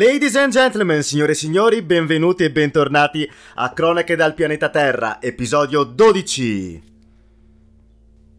Ladies and gentlemen, signore e signori, benvenuti e bentornati a Cronache dal pianeta Terra, episodio 12.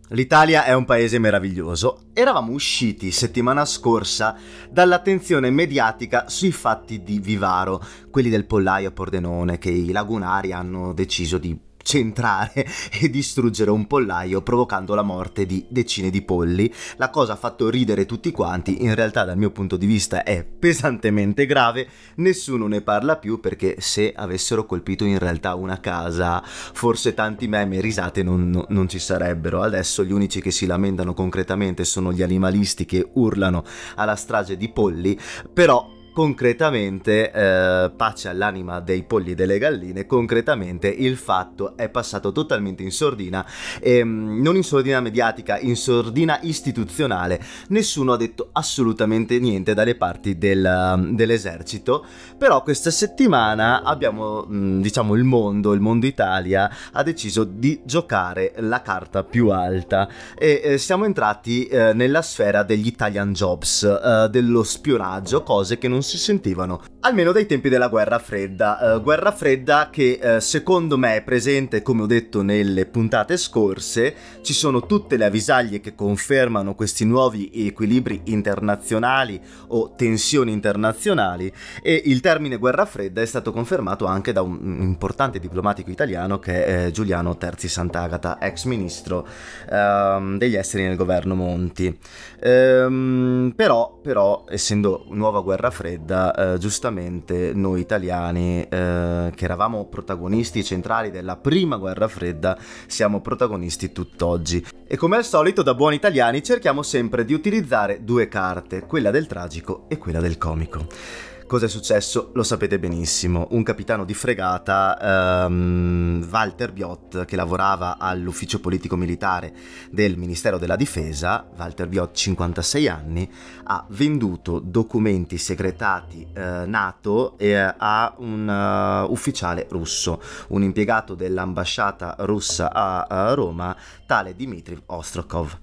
L'Italia è un paese meraviglioso. Eravamo usciti settimana scorsa dall'attenzione mediatica sui fatti di Vivaro, quelli del pollaio a Pordenone che i lagunari hanno deciso di centrare e distruggere un pollaio provocando la morte di decine di polli. La cosa ha fatto ridere tutti quanti, in realtà dal mio punto di vista è pesantemente grave, nessuno ne parla più perché se avessero colpito in realtà una casa forse tanti meme e risate non, non ci sarebbero. Adesso gli unici che si lamentano concretamente sono gli animalisti che urlano alla strage di polli, però concretamente eh, pace all'anima dei polli e delle galline concretamente il fatto è passato totalmente in sordina e mm, non in sordina mediatica in sordina istituzionale. Nessuno ha detto assolutamente niente dalle parti del, mm, dell'esercito però questa settimana abbiamo mm, diciamo il mondo il mondo Italia ha deciso di giocare la carta più alta e eh, siamo entrati eh, nella sfera degli Italian Jobs eh, dello spionaggio cose che non non si sentivano, almeno dai tempi della guerra fredda. Uh, guerra fredda che uh, secondo me è presente, come ho detto nelle puntate scorse, ci sono tutte le avvisaglie che confermano questi nuovi equilibri internazionali o tensioni internazionali e il termine guerra fredda è stato confermato anche da un importante diplomatico italiano che è Giuliano Terzi Sant'Agata, ex ministro uh, degli esteri nel governo Monti. Um, però, però, essendo nuova guerra fredda, fredda, eh, giustamente noi italiani, eh, che eravamo protagonisti centrali della prima guerra fredda, siamo protagonisti tutt'oggi. E come al solito, da buoni italiani, cerchiamo sempre di utilizzare due carte, quella del tragico e quella del comico. Cosa è successo? Lo sapete benissimo. Un capitano di fregata, um, Walter Biot, che lavorava all'ufficio politico militare del Ministero della Difesa, Walter Biot, 56 anni, ha venduto documenti segretati uh, NATO eh, a un uh, ufficiale russo, un impiegato dell'ambasciata russa a, a Roma, tale Dmitry Ostrokov.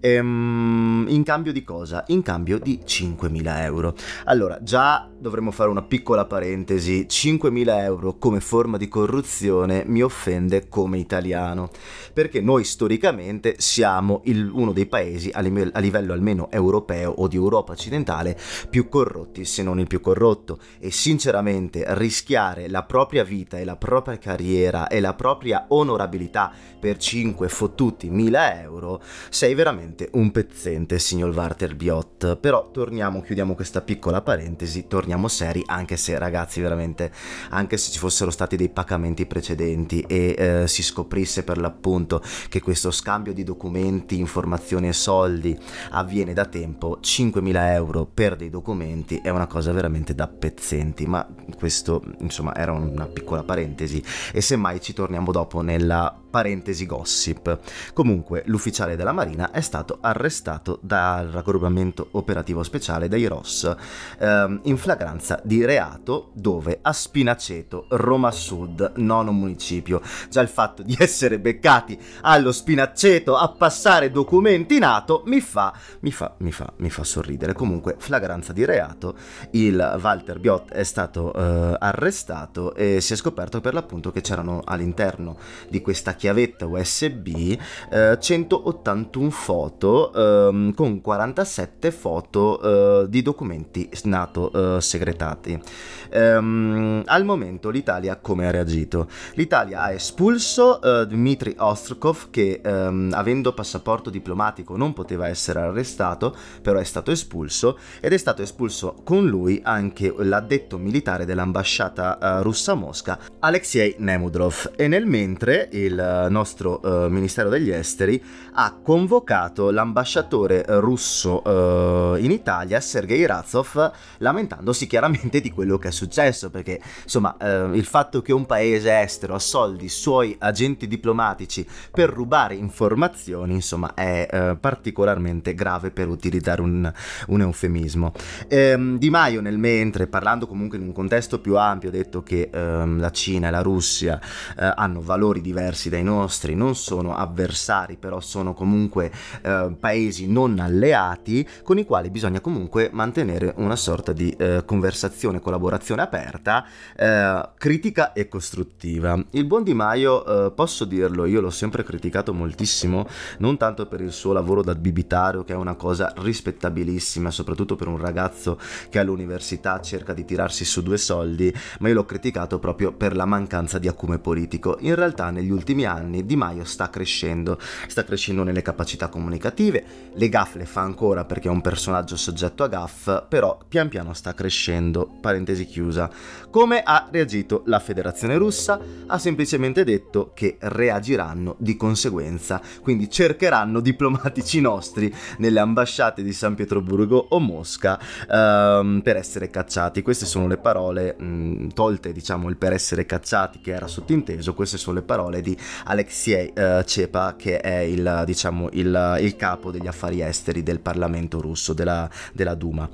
Ehm, in cambio di cosa? In cambio di 5.000 euro. Allora, già dovremmo fare una piccola parentesi. 5.000 euro come forma di corruzione mi offende come italiano, perché noi storicamente siamo il, uno dei paesi a livello, a livello almeno europeo o di Europa occidentale più corrotti, se non il più corrotto. E sinceramente rischiare la propria vita e la propria carriera e la propria onorabilità per 5 fottuti 1.000 euro, sei veramente un pezzente, signor Walter Biot. Però torniamo, chiudiamo questa piccola parentesi, torniamo seri, anche se ragazzi, veramente, anche se ci fossero stati dei pagamenti precedenti e eh, si scoprisse per l'appunto che questo scambio di documenti, informazioni e soldi avviene da tempo, 5.000 euro per dei documenti è una cosa veramente da pezzenti, ma questo insomma era una piccola parentesi e semmai ci torniamo dopo nella parentesi gossip. Comunque l'ufficiale della Marina è stato arrestato dal raggruppamento operativo speciale dei ROS ehm, in flagranza di reato dove a Spinaceto, Roma Sud, nono municipio. Già il fatto di essere beccati allo Spinaceto a passare documenti NATO mi fa, mi fa, mi fa, mi fa sorridere. Comunque flagranza di reato, il Walter Biot è stato eh, arrestato e si è scoperto per l'appunto che c'erano all'interno di questa chiavetta USB eh, 181 foto eh, con 47 foto eh, di documenti NATO eh, segretati. Ehm, al momento l'Italia come ha reagito? L'Italia ha espulso eh, Dmitry Ostrokov che ehm, avendo passaporto diplomatico non poteva essere arrestato, però è stato espulso ed è stato espulso con lui anche l'addetto militare dell'ambasciata uh, russa a Mosca, Alexei Nemudrov. E nel mentre il nostro uh, Ministero degli Esteri ha convocato l'ambasciatore russo uh, in Italia, Sergei Razov, lamentandosi chiaramente di quello che è successo, perché insomma uh, il fatto che un paese estero ha soldi suoi agenti diplomatici per rubare informazioni, insomma, è uh, particolarmente grave per utilizzare un, un eufemismo. Ehm, di Maio nel mentre, parlando comunque in un contesto più ampio, ha detto che ehm, la Cina e la Russia hanno valori diversi da dai nostri non sono avversari, però sono comunque eh, paesi non alleati con i quali bisogna comunque mantenere una sorta di eh, conversazione, collaborazione aperta, eh, critica e costruttiva. Il buon Di Maio, eh, posso dirlo, io l'ho sempre criticato moltissimo, non tanto per il suo lavoro da bibitario, che è una cosa rispettabilissima, soprattutto per un ragazzo che all'università cerca di tirarsi su due soldi, ma io l'ho criticato proprio per la mancanza di acume politico. In realtà negli ultimi anni Di Maio sta crescendo, sta crescendo nelle capacità comunicative, le gaff le fa ancora perché è un personaggio soggetto a gaff, però pian piano sta crescendo, parentesi chiusa. Come ha reagito la federazione russa? Ha semplicemente detto che reagiranno di conseguenza, quindi cercheranno diplomatici nostri nelle ambasciate di San Pietroburgo o Mosca ehm, per essere cacciati. Queste sono le parole, mh, tolte diciamo il per essere cacciati che era sottinteso, queste sono le parole di Alexei uh, Cepa che è il, diciamo, il, il, capo degli affari esteri del Parlamento russo, della, della Duma.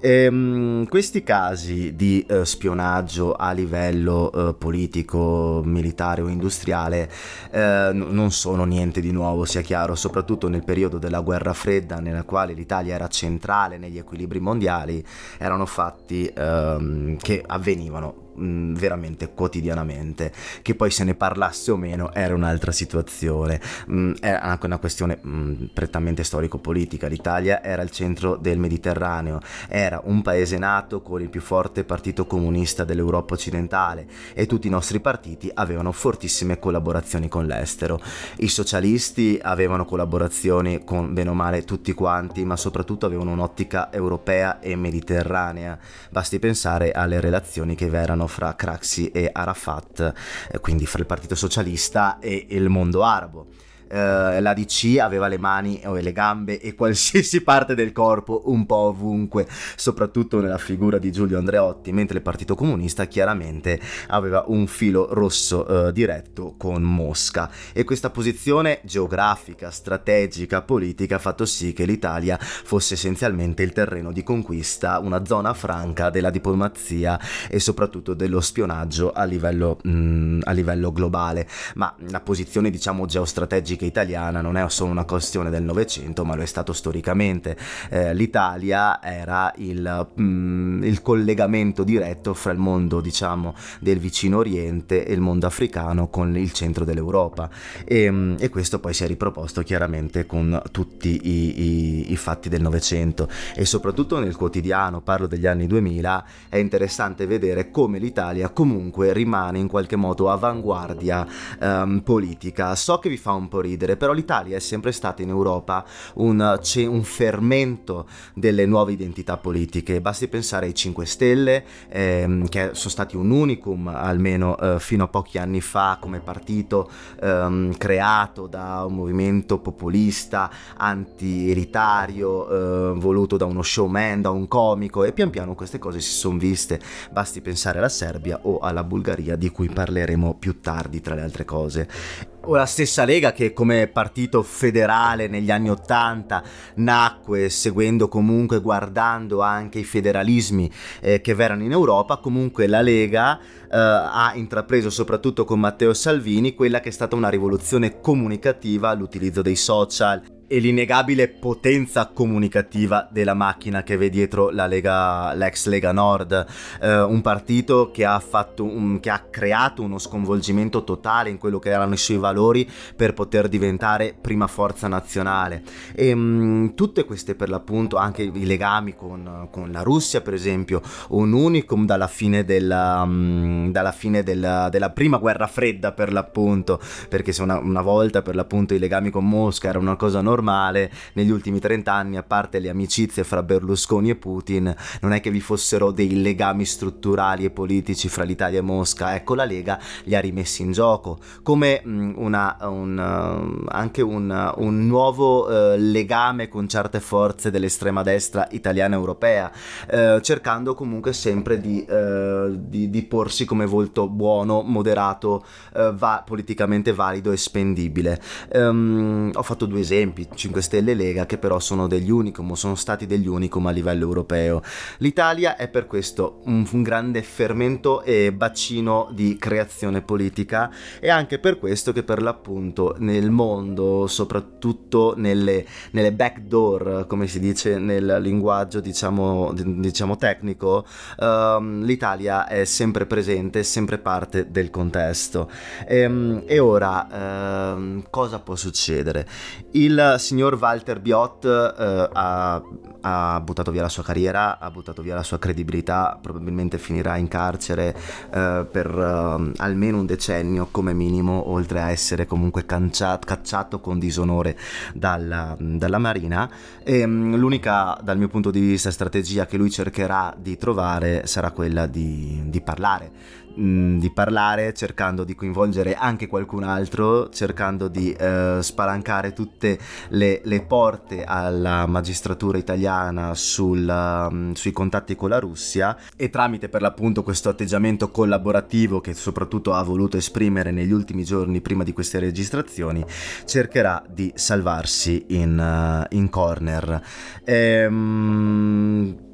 E, mh, questi casi di uh, spionaggio a livello uh, politico, militare o industriale n- non sono niente di nuovo, sia chiaro, soprattutto nel periodo della guerra fredda nella quale l'Italia era centrale negli equilibri mondiali, erano fatti um, che avvenivano mh, veramente quotidianamente. Che poi se ne parlasse o meno era un'altra situazione. Mh, era anche una questione mh, prettamente storico-politica. L'Italia era il centro del Mediterraneo, era un paese nato con il più forte partito comunista dell'Europa occidentale e tutti i nostri partiti avevano fortissime collaborazioni con l'estero. I socialisti avevano collaborazioni con bene o male tutti quanti, ma soprattutto avevano un'ottica europea e mediterranea. Basti pensare alle relazioni che erano fra Craxi e Arafat, eh, quindi fra il Partito Socialista e il mondo arabo eh, la DC aveva le mani o le gambe e qualsiasi parte del corpo un po' ovunque, soprattutto nella figura di Giulio Andreotti, mentre il Partito Comunista chiaramente aveva un filo rosso eh, diretto con Mosca. E questa posizione geografica, strategica, politica ha fatto sì che l'Italia fosse essenzialmente il terreno di conquista, una zona franca della diplomazia e soprattutto dello spionaggio a livello, mh, mm, a livello globale, ma la posizione diciamo geostrategica politica italiana non è solo una questione del Novecento, ma lo è stato storicamente. Eh, L'Italia era il, mm, il, collegamento diretto fra il mondo, diciamo, del vicino Oriente e il mondo africano con il centro dell'Europa. E, mm, e questo poi si è riproposto chiaramente con tutti i, i, i fatti del Novecento e soprattutto nel quotidiano, parlo degli anni 2000, è interessante vedere come l'Italia comunque rimane in qualche modo avanguardia um, politica. So che vi fa un po' ridere ridere, però l'Italia è sempre stata in Europa un, un fermento delle nuove identità politiche. Basti pensare ai 5 Stelle, ehm, che sono stati un unicum almeno eh, fino a pochi anni fa come partito ehm, creato da un movimento populista, anti-elitario, eh, voluto da uno showman, da un comico e pian piano queste cose si sono viste. Basti pensare alla Serbia o alla Bulgaria di cui parleremo più tardi tra le altre cose o la stessa Lega che come partito federale negli anni Ottanta nacque seguendo comunque, guardando anche i federalismi eh, che v'erano in Europa, comunque la Lega eh, ha intrapreso soprattutto con Matteo Salvini quella che è stata una rivoluzione comunicativa, l'utilizzo dei social e l'innegabile potenza comunicativa della macchina che vede dietro la Lega, l'ex Lega Nord, eh, un partito che ha, un, che ha, creato uno sconvolgimento totale in quello che erano i suoi valori per poter diventare prima forza nazionale. E mh, mm, tutte queste per l'appunto, anche i legami con, con, la Russia per esempio, un unicum dalla fine, della, mh, mm, dalla fine della, della, prima guerra fredda per l'appunto, perché se una, una volta per l'appunto i legami con Mosca era una cosa normale, normale negli ultimi 30 anni, a parte le amicizie fra Berlusconi e Putin, non è che vi fossero dei legami strutturali e politici fra l'Italia e Mosca. Ecco, la Lega li ha rimessi in gioco, come una, un, uh, anche un, un nuovo uh, legame con certe forze dell'estrema destra italiana e europea, uh, cercando comunque sempre di, di, di, porsi come volto buono, moderato, va, politicamente valido e spendibile. Um, ho fatto due esempi 5 Stelle Lega che però sono degli unicum sono stati degli unicum a livello europeo. L'Italia è per questo un, un, grande fermento e bacino di creazione politica e anche per questo che per l'appunto nel mondo, soprattutto nelle, nelle backdoor, come si dice nel linguaggio diciamo, diciamo tecnico, um, l'Italia è sempre presente, sempre parte del contesto. E, ehm, e ora um, cosa può succedere? Il signor Walter Biot eh, ha, ha, buttato via la sua carriera, ha buttato via la sua credibilità, probabilmente finirà in carcere eh, per eh, almeno un decennio come minimo, oltre a essere comunque canciato, cacciato con disonore dalla, dalla Marina. E, ehm, l'unica, dal mio punto di vista, strategia che lui cercherà di trovare sarà quella di, di parlare mh, di parlare, cercando di coinvolgere anche qualcun altro, cercando di eh, spalancare tutte le, le, porte alla magistratura italiana sul, um, sui contatti con la Russia e tramite per l'appunto questo atteggiamento collaborativo che soprattutto ha voluto esprimere negli ultimi giorni prima di queste registrazioni, cercherà di salvarsi in, uh, in corner. Ehm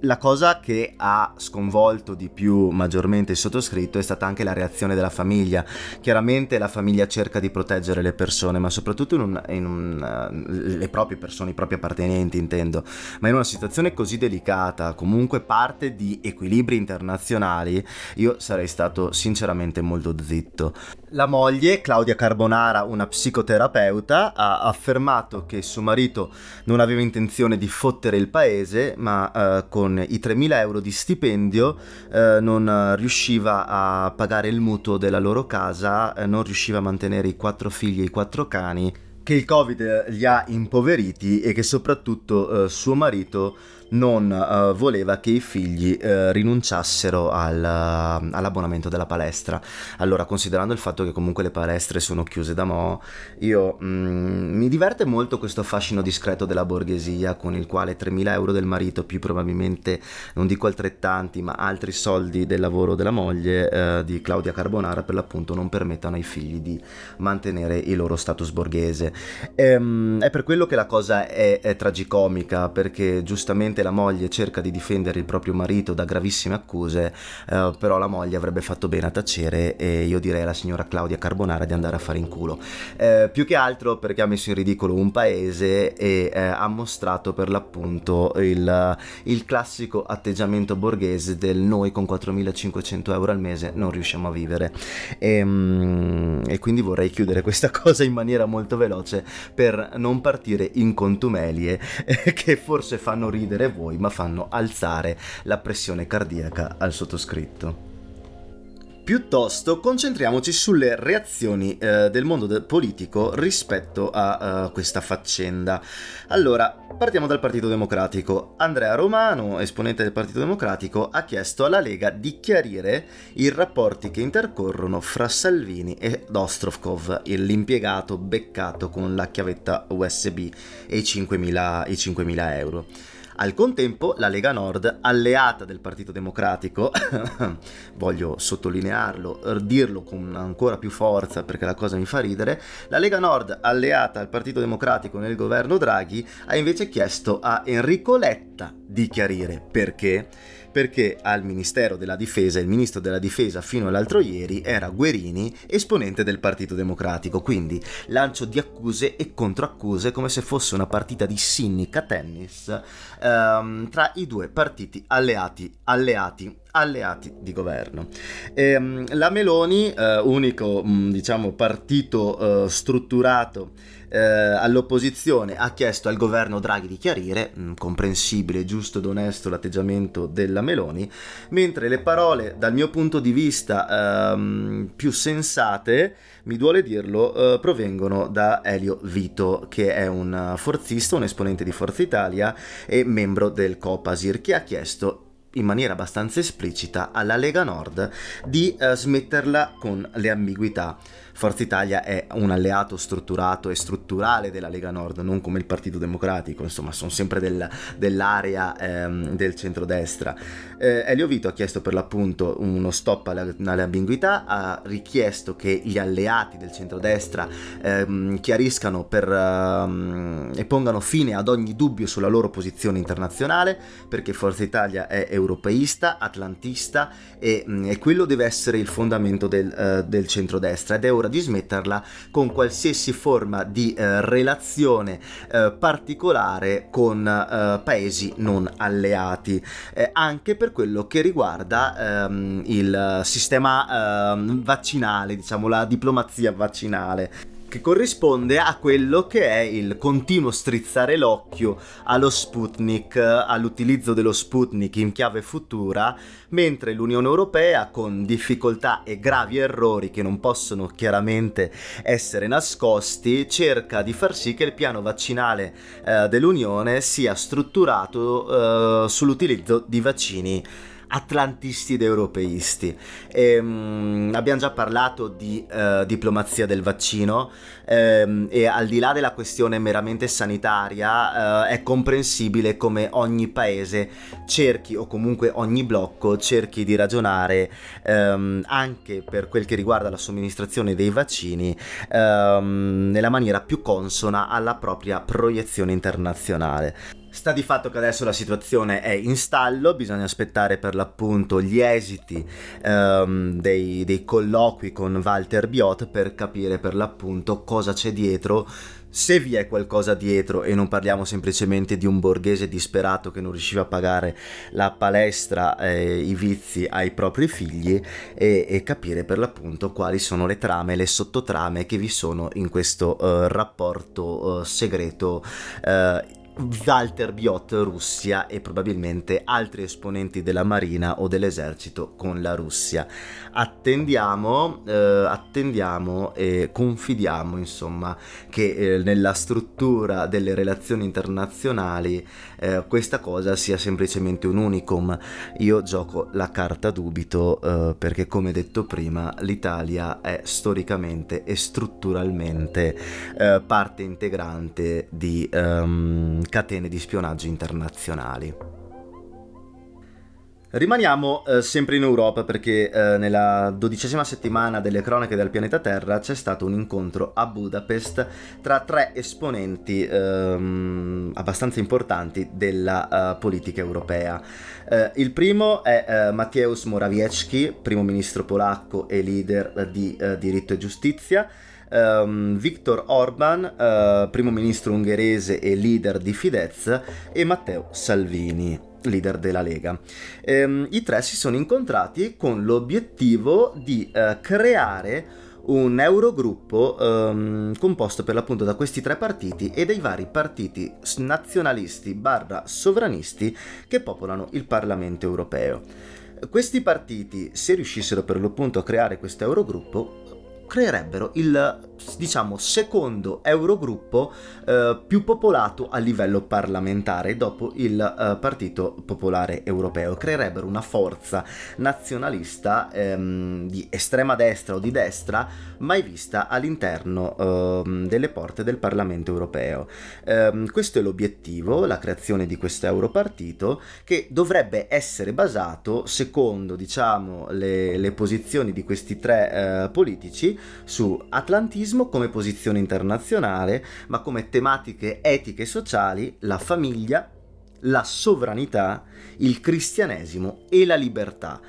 la cosa che ha sconvolto di più maggiormente il sottoscritto è stata anche la reazione della famiglia. Chiaramente la famiglia cerca di proteggere le persone, ma soprattutto in un, in un, uh, le proprie persone, i propri appartenenti intendo, ma in una situazione così delicata, comunque parte di equilibri internazionali, io sarei stato sinceramente molto zitto. La moglie, Claudia Carbonara, una psicoterapeuta, ha affermato che suo marito non aveva intenzione di fottere il paese, ma con con i 3.000 euro di stipendio eh, non riusciva a pagare il mutuo della loro casa, eh, non riusciva a mantenere i quattro figli e i quattro cani, che il Covid li ha impoveriti e che soprattutto eh, suo marito non uh, voleva che i figli uh, rinunciassero al, uh, all'abbonamento della palestra. Allora, considerando il fatto che comunque le palestre sono chiuse da mo', io mm, mi diverte molto questo fascino discreto della borghesia con il quale 3.000 euro del marito, più probabilmente, non dico altrettanti, ma altri soldi del lavoro della moglie di Claudia Carbonara, per l'appunto, non permettano ai figli di mantenere il loro status borghese. Ehm, è per quello che la cosa è, è tragicomica, perché giustamente Ovviamente la moglie cerca di difendere il proprio marito da gravissime accuse, eh, però la moglie avrebbe fatto bene a tacere e io direi alla signora Claudia Carbonara di andare a fare in culo. Eh, più che altro perché ha messo in ridicolo un paese e eh, ha mostrato per l'appunto il, il classico atteggiamento borghese del noi con 4.500 euro al mese non riusciamo a vivere. E, ehm, e quindi vorrei chiudere questa cosa in maniera molto veloce per non partire in contumelie che forse fanno ridere voi, ma fanno alzare la pressione cardiaca al sottoscritto. Piuttosto concentriamoci sulle reazioni eh, del mondo politico rispetto a uh, questa faccenda. Allora, partiamo dal Partito Democratico. Andrea Romano, esponente del Partito Democratico, ha chiesto alla Lega di chiarire i rapporti che intercorrono fra Salvini e Ostrovkov, l'impiegato beccato con la chiavetta USB e i 5.000, i 5.000 euro. Al contempo la Lega Nord, alleata del Partito Democratico, voglio sottolinearlo, dirlo con ancora più forza perché la cosa mi fa ridere, la Lega Nord, alleata al Partito Democratico nel governo Draghi, ha invece chiesto a Enrico Letta di chiarire perché. Perché al Ministero della Difesa, il ministro della Difesa fino all'altro ieri era Guerini, esponente del Partito Democratico, quindi lancio di accuse e controaccuse come se fosse una partita di sinnica tennis ehm, tra i due partiti alleati, alleati alleati di governo. E, ehm, la Meloni, eh, unico mh, diciamo, partito eh, strutturato eh, all'opposizione ha chiesto al governo Draghi di chiarire, mh, comprensibile, giusto ed onesto l'atteggiamento della Meloni, mentre le parole dal mio punto di vista ehm, più sensate, mi duole dirlo, eh, provengono da Elio Vito, che è un forzista, un esponente di Forza Italia e membro del Copasir, che ha chiesto in maniera abbastanza esplicita alla Lega Nord di eh, smetterla con le ambiguità. Forza Italia è un alleato strutturato e strutturale della Lega Nord, non come il Partito Democratico, insomma, sono sempre del, dell'area ehm, del centrodestra. Eh, Elio Vito ha chiesto per l'appunto uno stop alle, ambiguità, ha richiesto che gli alleati del centrodestra ehm, chiariscano per, ehm, e pongano fine ad ogni dubbio sulla loro posizione internazionale, perché Forza Italia è europeista, atlantista e, mm, e quello deve essere il fondamento del, uh, del centrodestra ed è ora di smetterla con qualsiasi forma di uh, relazione uh, particolare con paesi non alleati, eh, anche per quello che riguarda um, il sistema uh, vaccinale, diciamo la diplomazia vaccinale che corrisponde a quello che è il continuo strizzare l'occhio allo Sputnik, all'utilizzo dello Sputnik in chiave futura, mentre l'Unione Europea, con difficoltà e gravi errori che non possono chiaramente essere nascosti, cerca di far sì che il piano vaccinale eh, dell'Unione sia strutturato eh, sull'utilizzo di vaccini atlantisti ed europeisti. E, um, abbiamo già parlato di uh, diplomazia del vaccino um, e al di là della questione meramente sanitaria uh, è comprensibile come ogni paese cerchi o comunque ogni blocco cerchi di ragionare um, anche per quel che riguarda la somministrazione dei vaccini nella maniera più consona alla propria proiezione internazionale. Sta di fatto che adesso la situazione è in stallo, bisogna aspettare per l'appunto gli esiti um, dei, dei, colloqui con Walter Biot per capire per l'appunto cosa c'è dietro, se vi è qualcosa dietro e non parliamo semplicemente di un borghese disperato che non riusciva a pagare la palestra eh, i vizi ai propri figli e, e, capire per l'appunto quali sono le trame, le sottotrame che vi sono in questo uh, rapporto uh, segreto uh, Walter Biot Russia e probabilmente altri esponenti della marina o dell'esercito con la Russia. Attendiamo, eh, attendiamo e confidiamo insomma che eh, nella struttura delle relazioni internazionali eh, questa cosa sia semplicemente un unicum. Io gioco la carta dubito eh, perché come detto prima l'Italia è storicamente e strutturalmente eh, parte integrante di um, catene di spionaggio internazionali. Rimaniamo eh, sempre in Europa perché eh, nella dodicesima settimana delle cronache del pianeta Terra c'è stato un incontro a Budapest tra tre esponenti ehm, abbastanza importanti della uh, politica europea. Eh, il primo è uh, Mateusz Morawiecki, primo ministro polacco e leader di uh, diritto e giustizia. Um, Viktor Orban, uh, primo ministro ungherese e leader di Fidesz, e Matteo Salvini, leader della Lega. Ehm, I tre si sono incontrati con l'obiettivo di eh, creare un Eurogruppo ehm, composto per l'appunto da questi tre partiti e dai vari partiti nazionalisti barra sovranisti che popolano il Parlamento europeo. Questi partiti, se riuscissero per l'appunto a creare questo Eurogruppo, creerebbero il diciamo secondo Eurogruppo eh, più popolato a livello parlamentare dopo il eh, Partito Popolare Europeo. Creerebbero una forza nazionalista ehm, di estrema destra o di destra mai vista all'interno ehm, delle porte del Parlamento Europeo. Ehm, questo è l'obiettivo la creazione di questo Europartito che dovrebbe essere basato secondo diciamo le, le posizioni di questi tre eh, politici su atlantismo come posizione internazionale, ma come tematiche etiche e sociali, la famiglia, la sovranità, il cristianesimo e la libertà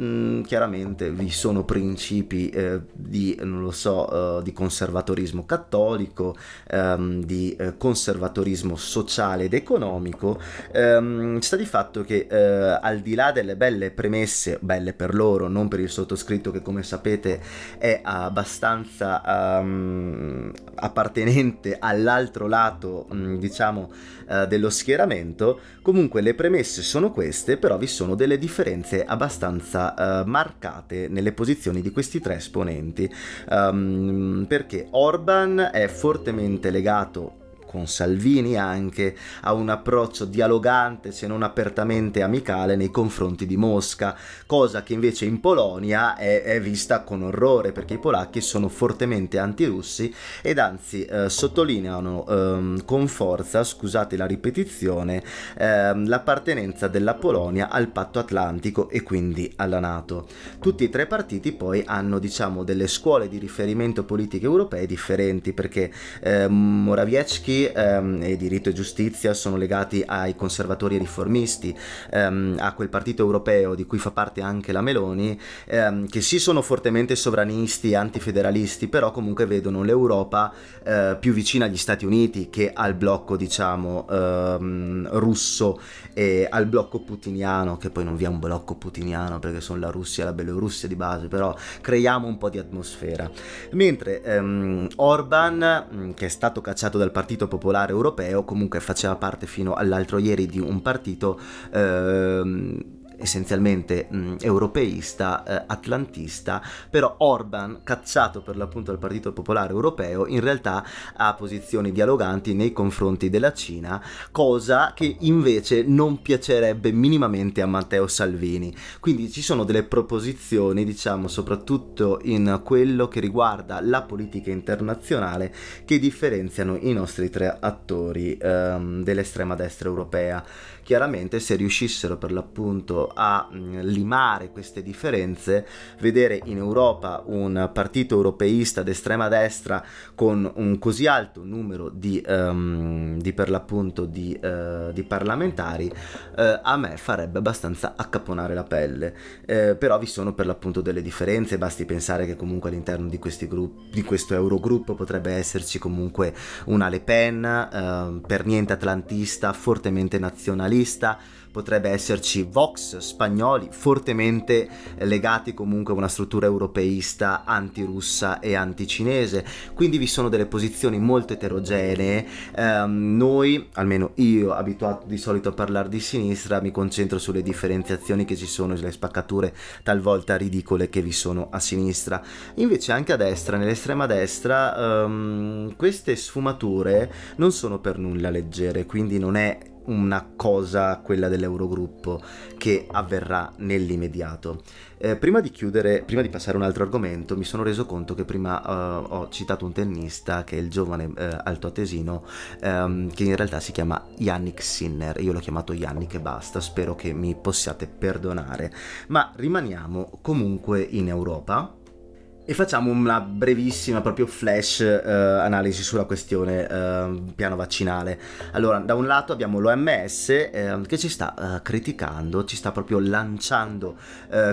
Mm, chiaramente vi sono principi eh, di, so, eh, di conservatorismo cattolico, ehm, di eh, conservatorismo sociale ed economico. Ehm, sta di fatto che eh, al di là delle belle premesse, belle per loro, non per il sottoscritto che come sapete è abbastanza um, appartenente all'altro lato, mm, diciamo, eh, dello schieramento, comunque le premesse sono queste, però vi sono delle differenze abbastanza uh, marcate nelle posizioni di questi tre esponenti, um, perché Orban è fortemente legato con Salvini anche, ha un approccio dialogante se non apertamente amicale nei confronti di Mosca, cosa che invece in Polonia è, è vista con orrore perché i polacchi sono fortemente antirussi ed anzi eh, sottolineano eh, con forza, scusate la ripetizione, eh, l'appartenenza della Polonia al patto atlantico e quindi alla Nato. Tutti e tre partiti poi hanno diciamo delle scuole di riferimento politiche europee differenti perché eh, Morawiecki ehm, e diritto e giustizia sono legati ai conservatori e riformisti, ehm, a quel partito europeo di cui fa parte anche la Meloni, ehm, che sì sono fortemente sovranisti e antifederalisti, però comunque vedono l'Europa eh, più vicina agli Stati Uniti che al blocco, diciamo, ehm, russo e al blocco putiniano, che poi non vi è un blocco putiniano perché sono la Russia e la Bielorussia di base, però creiamo un po' di atmosfera. Mentre ehm, Orban, mm, che è stato cacciato dal partito Popolare Europeo, comunque faceva parte fino all'altro ieri di un partito ehm, essenzialmente mh, europeista, eh, atlantista, però Orban, cacciato per l'appunto dal Partito Popolare Europeo, in realtà ha posizioni dialoganti nei confronti della Cina, cosa che invece non piacerebbe minimamente a Matteo Salvini. Quindi ci sono delle proposizioni, diciamo, soprattutto in quello che riguarda la politica internazionale, che differenziano i nostri tre attori ehm, dell'estrema destra europea chiaramente se riuscissero per l'appunto a mm, limare queste differenze, vedere in Europa un partito europeista d'estrema destra con un così alto numero di, um, di per l'appunto di, uh, di parlamentari, uh, a me farebbe abbastanza accaponare la pelle. Uh, però vi sono per l'appunto delle differenze, basti pensare che comunque all'interno di, questi gruppi, di questo Eurogruppo potrebbe esserci comunque una Le Pen, ehm, per niente atlantista, fortemente nazionalista, nazionalista, potrebbe esserci Vox spagnoli fortemente legati comunque a una struttura europeista antirussa e anticinese, quindi vi sono delle posizioni molto eterogenee. Eh, noi, almeno io, abituato di solito a parlare di sinistra, mi concentro sulle differenziazioni che ci sono, sulle spaccature talvolta ridicole che vi sono a sinistra. Invece anche a destra, nell'estrema destra, ehm, queste sfumature non sono per nulla leggere, quindi non è una cosa, quella dell'Eurogruppo, che avverrà nell'immediato. Eh, prima di chiudere, prima di passare a un altro argomento, mi sono reso conto che prima uh, ho citato un tennista che è il giovane uh, altoatesino, um, che in realtà si chiama Yannick Sinner. Io l'ho chiamato Yannick e basta, spero che mi possiate perdonare. Ma rimaniamo comunque in Europa e facciamo una brevissima, proprio flash uh, analisi sulla questione uh, piano vaccinale. Allora, da un lato abbiamo l'OMS uh, che ci sta criticando, ci sta proprio lanciando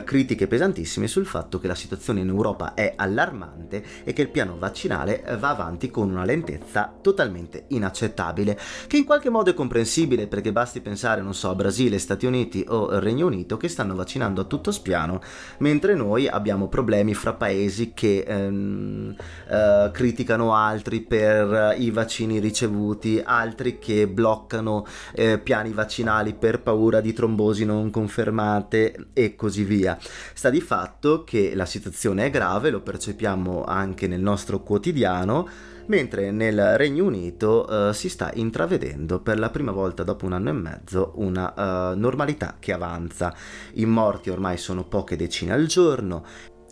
critiche pesantissime sul fatto che la situazione in Europa è allarmante e che il piano vaccinale va avanti con una lentezza totalmente inaccettabile, che in qualche modo è comprensibile perché basti pensare, non so, a Brasile, Stati Uniti o Regno Unito che stanno vaccinando a tutto spiano, mentre noi abbiamo problemi fra paesi che ehm, eh, criticano altri per i vaccini ricevuti, altri che bloccano eh, piani vaccinali per paura di trombosi non confermate e così via. Sta di fatto che la situazione è grave, lo percepiamo anche nel nostro quotidiano mentre nel Regno Unito uh, si sta intravedendo per la prima volta dopo un anno e mezzo una uh, normalità che avanza. I morti ormai sono poche decine al giorno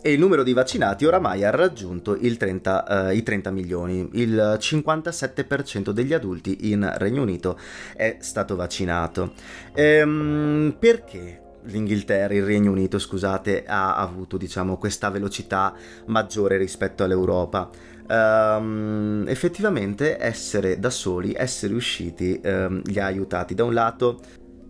e il numero di vaccinati oramai ha raggiunto 30, uh, i 30 milioni. Il 57% degli adulti in Regno Unito è stato vaccinato. Ehm, perché? l'Inghilterra, il Regno Unito, scusate, ha avuto diciamo questa velocità maggiore rispetto all'Europa. Um, effettivamente essere da soli, essere usciti, um, li ha aiutati. Da un lato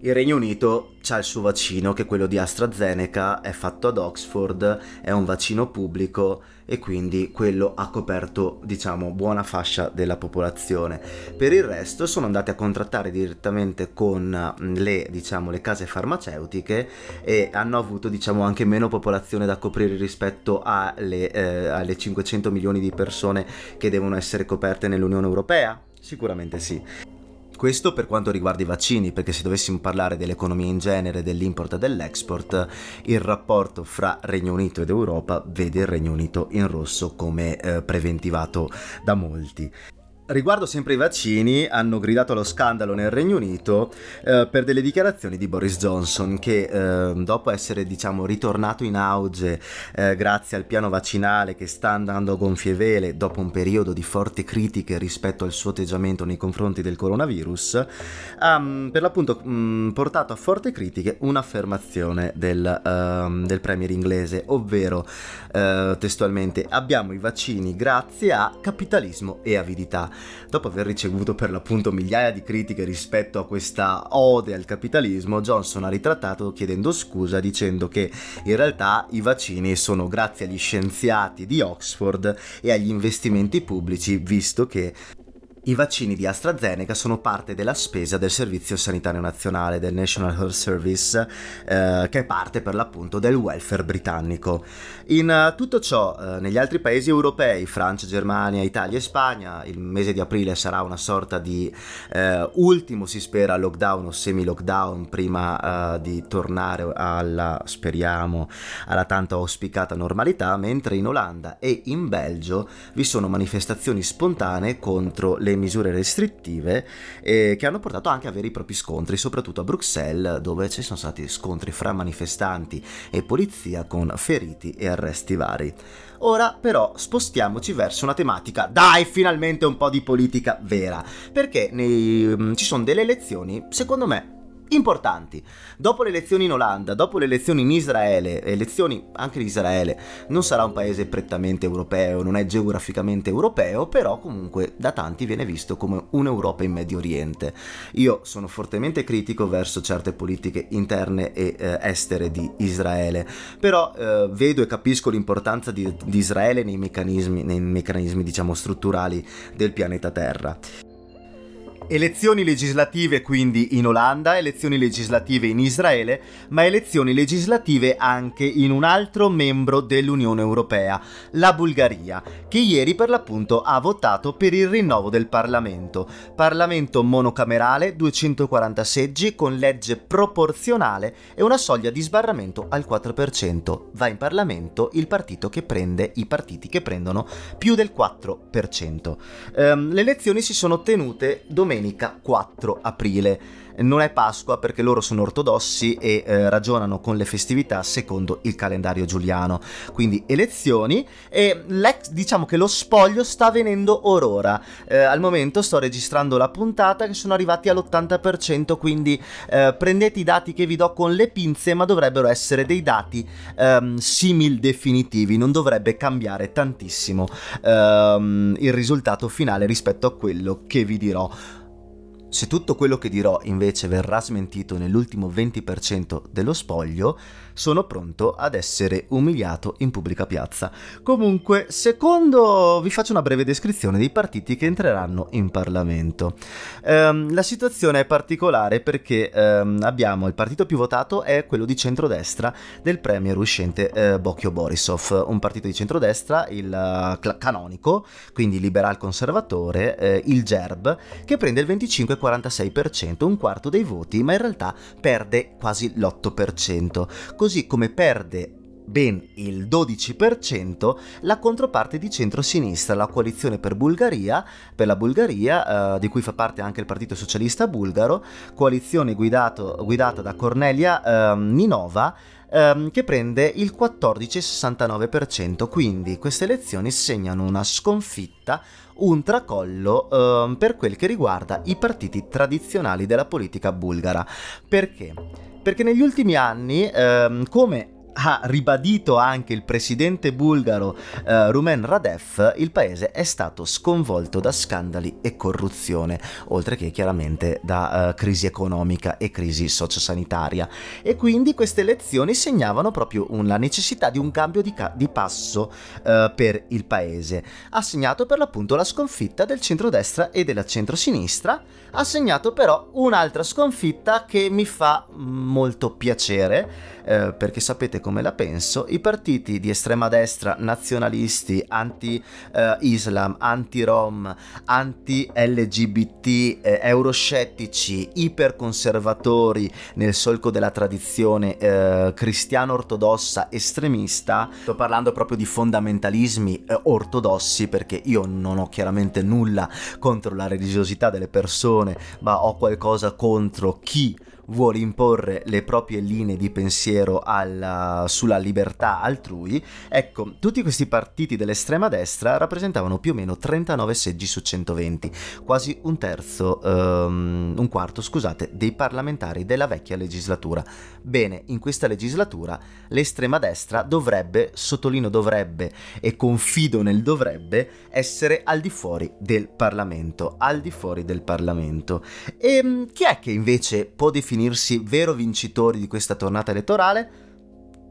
il Regno Unito ha il suo vaccino che è quello di AstraZeneca, è fatto ad Oxford, è un vaccino pubblico e quindi quello ha coperto diciamo buona fascia della popolazione. Per il resto sono andati a contrattare direttamente con le, diciamo, le case farmaceutiche e hanno avuto diciamo anche meno popolazione da coprire rispetto alle, eh, alle 500 milioni di persone che devono essere coperte nell'Unione Europea? Sicuramente sì. Questo per quanto riguarda i vaccini, perché se dovessimo parlare dell'economia in genere, dell'import e dell'export, il rapporto fra Regno Unito ed Europa vede il Regno Unito in rosso come eh, preventivato da molti. Riguardo sempre i vaccini, hanno gridato allo scandalo nel Regno Unito eh, per delle dichiarazioni di Boris Johnson che eh, dopo essere diciamo ritornato in auge eh, grazie al piano vaccinale che sta andando a gonfie vele dopo un periodo di forti critiche rispetto al suo atteggiamento nei confronti del coronavirus, ha mm, per l'appunto mh, mm, portato a forti critiche un'affermazione del, uh, del premier inglese, ovvero uh, testualmente abbiamo i vaccini grazie a capitalismo e avidità dopo aver ricevuto per l'appunto migliaia di critiche rispetto a questa ode al capitalismo, Johnson ha ritrattato chiedendo scusa dicendo che in realtà i vaccini sono grazie agli scienziati di Oxford e agli investimenti pubblici, visto che i vaccini di AstraZeneca sono parte della spesa del Servizio Sanitario Nazionale, del National Health Service, eh, che è parte per l'appunto del welfare britannico. In uh, tutto ciò, uh, negli altri paesi europei, Francia, Germania, Italia e Spagna, il mese di aprile sarà una sorta di uh, ultimo, si spera, lockdown o semi-lockdown prima di tornare alla, speriamo, alla tanto auspicata normalità, mentre in Olanda e in Belgio vi sono manifestazioni spontanee contro le misure restrittive eh, che hanno portato anche a veri e propri scontri, soprattutto a Bruxelles dove ci sono stati scontri fra manifestanti e polizia con feriti e arresti vari. Ora però spostiamoci verso una tematica, dai finalmente un po' di politica vera, perché nei, mm, ci sono delle elezioni, secondo me, importanti. Dopo le elezioni in Olanda, dopo le elezioni in Israele, elezioni anche in Israele, non sarà un paese prettamente europeo, non è geograficamente europeo, però comunque da tanti viene visto come un'Europa in Medio Oriente. Io sono fortemente critico verso certe politiche interne e eh, estere di Israele, però eh, vedo e capisco l'importanza di, di Israele nei meccanismi, nei meccanismi diciamo strutturali del pianeta Terra. Elezioni legislative quindi in Olanda, elezioni legislative in Israele, ma elezioni legislative anche in un altro membro dell'Unione Europea, la Bulgaria, che ieri per l'appunto ha votato per il rinnovo del Parlamento. Parlamento monocamerale, 240 seggi, con legge proporzionale e una soglia di sbarramento al 4%. Va in Parlamento il partito che prende, i partiti che prendono più del 4%. Um, ehm, le elezioni si sono tenute domenica domenica 4 aprile non è Pasqua perché loro sono ortodossi e eh, ragionano con le festività secondo il calendario giuliano. Quindi elezioni e diciamo che lo spoglio sta avvenendo orora. Eh, al momento sto registrando la puntata che sono arrivati all'80%, quindi eh, prendete i dati che vi do con le pinze, ma dovrebbero essere dei dati ehm, simil definitivi, non dovrebbe cambiare tantissimo ehm, il risultato finale rispetto a quello che vi dirò. Se tutto quello che dirò invece verrà smentito nell'ultimo 20% dello spoglio, sono pronto ad essere umiliato in pubblica piazza. Comunque, secondo, vi faccio una breve descrizione dei partiti che entreranno in Parlamento. Um, la situazione è particolare perché um, abbiamo il partito più votato è quello di centrodestra del premier uscente uh, Bocchio Borisov, un partito di centrodestra, il uh, canonico, quindi liberal conservatore, uh, il GERB, che prende il 25,46%, un quarto dei voti, ma in realtà perde quasi l'8% così come perde ben il 12% la controparte di centro-sinistra, la coalizione per Bulgaria, per la Bulgaria, eh, di cui fa parte anche il Partito Socialista Bulgaro, coalizione guidato, guidata da Cornelia eh, Ninova, ehm, che prende il 14,69%. Quindi queste elezioni segnano una sconfitta, un tracollo ehm, per quel che riguarda i partiti tradizionali della politica bulgara. Perché? Perché negli ultimi anni, ehm, come ha ribadito anche il presidente bulgaro eh, Rumen Radev, il paese è stato sconvolto da scandali e corruzione, oltre che chiaramente da eh, crisi economica e crisi sociosanitaria. E quindi queste elezioni segnavano proprio la necessità di un cambio di, ca- di passo eh, per il paese. Ha segnato per l'appunto la sconfitta del centrodestra e della centrosinistra, ha segnato però un'altra sconfitta che mi fa molto piacere eh, perché sapete come la penso, i partiti di estrema destra, nazionalisti, anti-Islam, eh, anti-Rom, anti-LGBT, eh, euroscettici, iperconservatori nel solco della tradizione eh, cristiano-ortodossa estremista, sto parlando proprio di fondamentalismi eh, ortodossi perché io non ho chiaramente nulla contro la religiosità delle persone, ma ho qualcosa contro chi vuole imporre le proprie linee di pensiero alla, sulla libertà altrui, ecco, tutti questi partiti dell'estrema destra rappresentavano più o meno 39 seggi su 120, quasi un terzo, um, un quarto, scusate, dei parlamentari della vecchia legislatura. Bene, in questa legislatura l'estrema destra dovrebbe, sottolineo dovrebbe e confido nel dovrebbe, essere al di fuori del Parlamento, al di fuori del Parlamento. E ehm, chi è che invece può definire definirsi vero vincitori di questa tornata elettorale?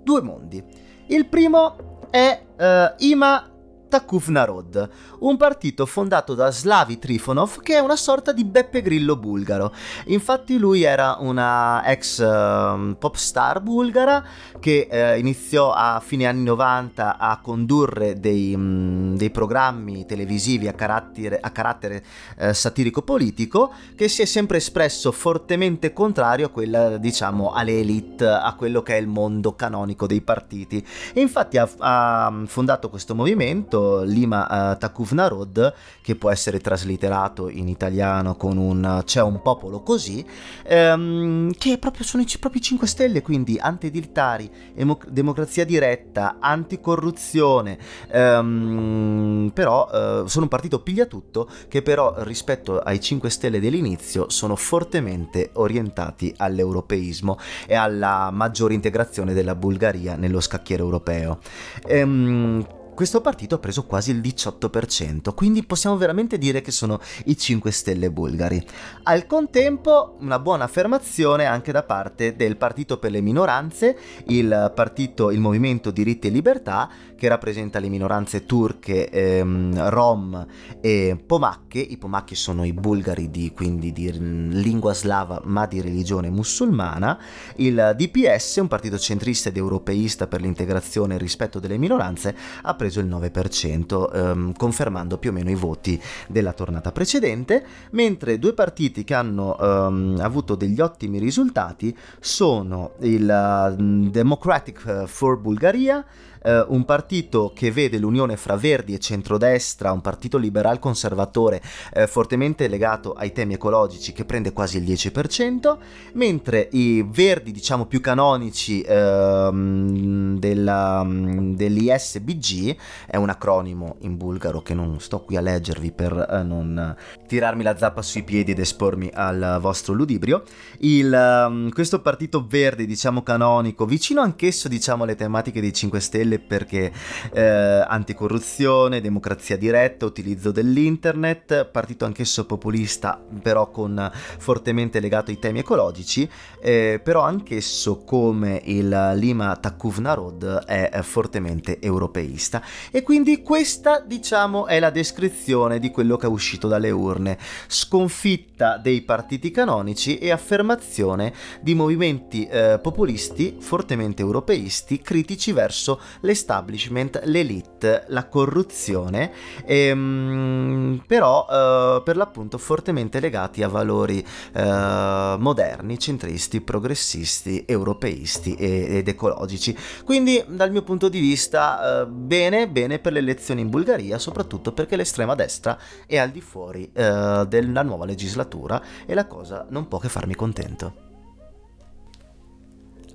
Due mondi. Il primo è uh, Ima Takuf Narod, un partito fondato da Slavi Trifonov che è una sorta di Beppe Grillo bulgaro. Infatti lui era una ex uh, pop star bulgara che uh, iniziò a fine anni 90 a condurre dei, um, dei programmi televisivi a carattere, a carattere uh, satirico-politico che si è sempre espresso fortemente contrario a quella, diciamo, alle elite, a quello che è il mondo canonico dei partiti. E infatti ha, ha fondato questo movimento Lima uh, Takuf Narod, che può essere traslitterato in italiano con un c'è un popolo così, ehm, che proprio sono i propri 5 stelle, quindi antidiltari, emo- democrazia diretta, anticorruzione, ehm, però eh, sono un partito pigliatutto che però rispetto ai 5 stelle dell'inizio sono fortemente orientati all'europeismo e alla maggiore integrazione della Bulgaria nello scacchiere europeo. Ehm, questo partito ha preso quasi il 18%, quindi possiamo veramente dire che sono i 5 Stelle bulgari. Al contempo, una buona affermazione anche da parte del Partito per le minoranze, il partito, il Movimento Diritti e Libertà, che rappresenta le minoranze turche, ehm, rom e pomacche. I pomacchi sono i bulgari di, quindi di lingua slava ma di religione musulmana. Il DPS, un partito centrista ed europeista per l'integrazione e il rispetto delle minoranze, ha preso il 9%, ehm, confermando più o meno i voti della tornata precedente, mentre due partiti che hanno ehm, avuto degli ottimi risultati sono il uh, Democratic for Bulgaria, eh, un partito che vede l'unione fra Verdi e centrodestra, un partito liberal conservatore eh, fortemente legato ai temi ecologici che prende quasi il 10%, mentre i Verdi diciamo più canonici ehm, della, dell'ISBG, è un acronimo in bulgaro che non sto qui a leggervi per eh, non tirarmi la zappa sui piedi ed espormi al vostro ludibrio, il, um, questo partito verde diciamo canonico, vicino anch'esso diciamo alle tematiche dei 5 Stelle, quelle perché eh, anticorruzione, democrazia diretta, utilizzo dell'internet, partito anch'esso populista però con fortemente legato ai temi ecologici, eh, però anch'esso come il Lima Takuf Narod è fortemente europeista. E quindi questa diciamo è la descrizione di quello che è uscito dalle urne, sconfitta dei partiti canonici e affermazione di movimenti eh, populisti fortemente europeisti critici verso l'establishment, l'elite, la corruzione, ehm, però eh, per l'appunto fortemente legati a valori eh, moderni, centristi, progressisti, europeisti e, ed ecologici. Quindi dal mio punto di vista eh, bene, bene per le elezioni in Bulgaria, soprattutto perché l'estrema destra è al di fuori eh, della nuova legislatura e la cosa non può che farmi contento.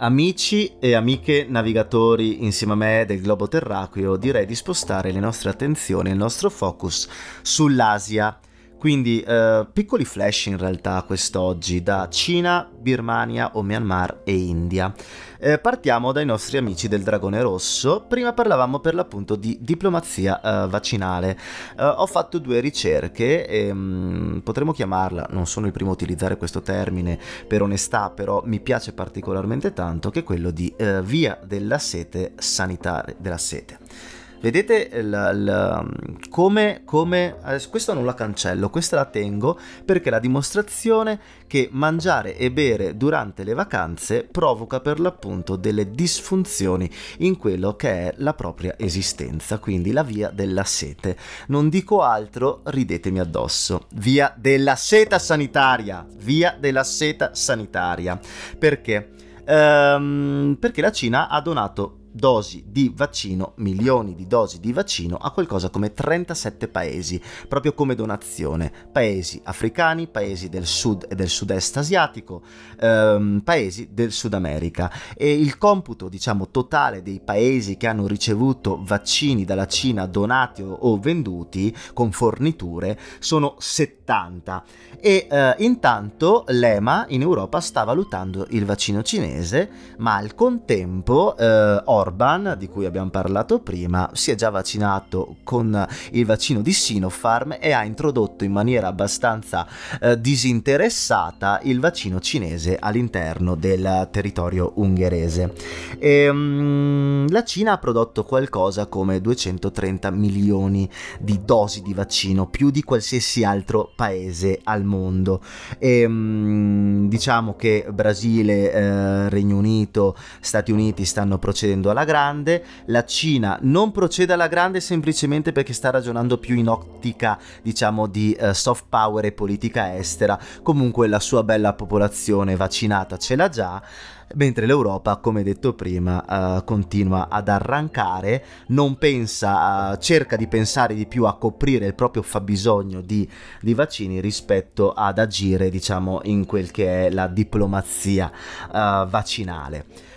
Amici e amiche navigatori insieme a me del globo terracqueo, direi di spostare le nostre attenzioni, il nostro focus sull'Asia quindi eh, piccoli flash in realtà quest'oggi da Cina, Birmania o Myanmar e India. Eh, partiamo dai nostri amici del Dragone Rosso. Prima parlavamo per l'appunto di diplomazia eh, vaccinale. Eh, ho fatto due ricerche, e, mh, mm, potremmo chiamarla, non sono il primo a utilizzare questo termine per onestà, però mi piace particolarmente tanto, che è quello di eh, via della sete sanitaria, della sete. Vedete il, il, come, come questo non la cancello, questa la tengo perché la dimostrazione che mangiare e bere durante le vacanze provoca per l'appunto delle disfunzioni in quello che è la propria esistenza, quindi la via della sete. Non dico altro, ridetemi addosso. Via della seta sanitaria, via della seta sanitaria. Perché? Ehm, perché la Cina ha donato dosi di vaccino, milioni di dosi di vaccino a qualcosa come 37 paesi, proprio come donazione. Paesi africani, paesi del sud e del sud-est asiatico, ehm, paesi del Sud America. E il computo, diciamo, totale dei paesi che hanno ricevuto vaccini dalla Cina donati o venduti con forniture sono 70. E eh, intanto l'EMA in Europa sta valutando il vaccino cinese, ma al contempo eh, di cui abbiamo parlato prima, si è già vaccinato con il vaccino di Sinopharm e ha introdotto in maniera abbastanza eh, disinteressata il vaccino cinese all'interno del territorio ungherese. E, um, la Cina ha prodotto qualcosa come 230 milioni di dosi di vaccino, più di qualsiasi altro paese al mondo. E, um, diciamo che Brasile, eh, Regno Unito, Stati Uniti stanno procedendo procedendo alla grande, la Cina non procede alla grande semplicemente perché sta ragionando più in ottica, diciamo, di uh, soft power e politica estera, comunque la sua bella popolazione vaccinata ce l'ha già mentre l'Europa, come detto prima, uh, continua ad arrancare, non pensa, uh, cerca di pensare di più a coprire il proprio fabbisogno di, di, vaccini rispetto ad agire, diciamo, in quel che è la diplomazia uh, vaccinale.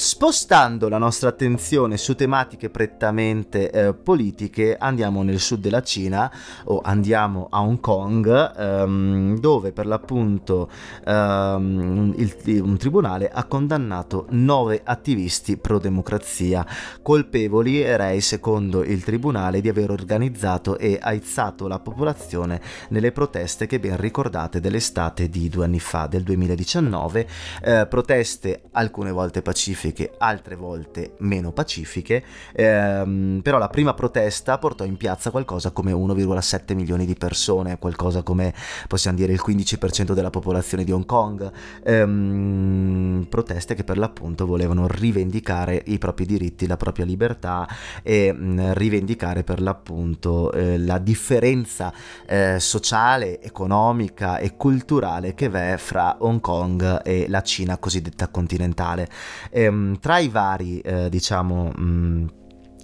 Spostando la nostra attenzione su tematiche prettamente eh, politiche, andiamo nel sud della Cina o andiamo a Hong Kong, ehm, dove per l'appunto ehm, il, un tribunale ha condannato nove attivisti pro democrazia, colpevoli, erei secondo il tribunale, di aver organizzato e aizzato la popolazione nelle proteste che ben ricordate dell'estate di due anni fa, del 2019, eh, proteste alcune volte pacifiche pacifiche, altre volte meno pacifiche, ehm, però la prima protesta portò in piazza qualcosa come 1,7 milioni di persone, qualcosa come possiamo dire il 15% della popolazione di Hong Kong, ehm, proteste che per l'appunto volevano rivendicare i propri diritti, la propria libertà e mh, mm, rivendicare per l'appunto eh, la differenza eh, sociale, economica e culturale che v'è fra Hong Kong e la Cina cosiddetta continentale. Ehm, Ehm, tra i vari, eh, diciamo, mh, mm,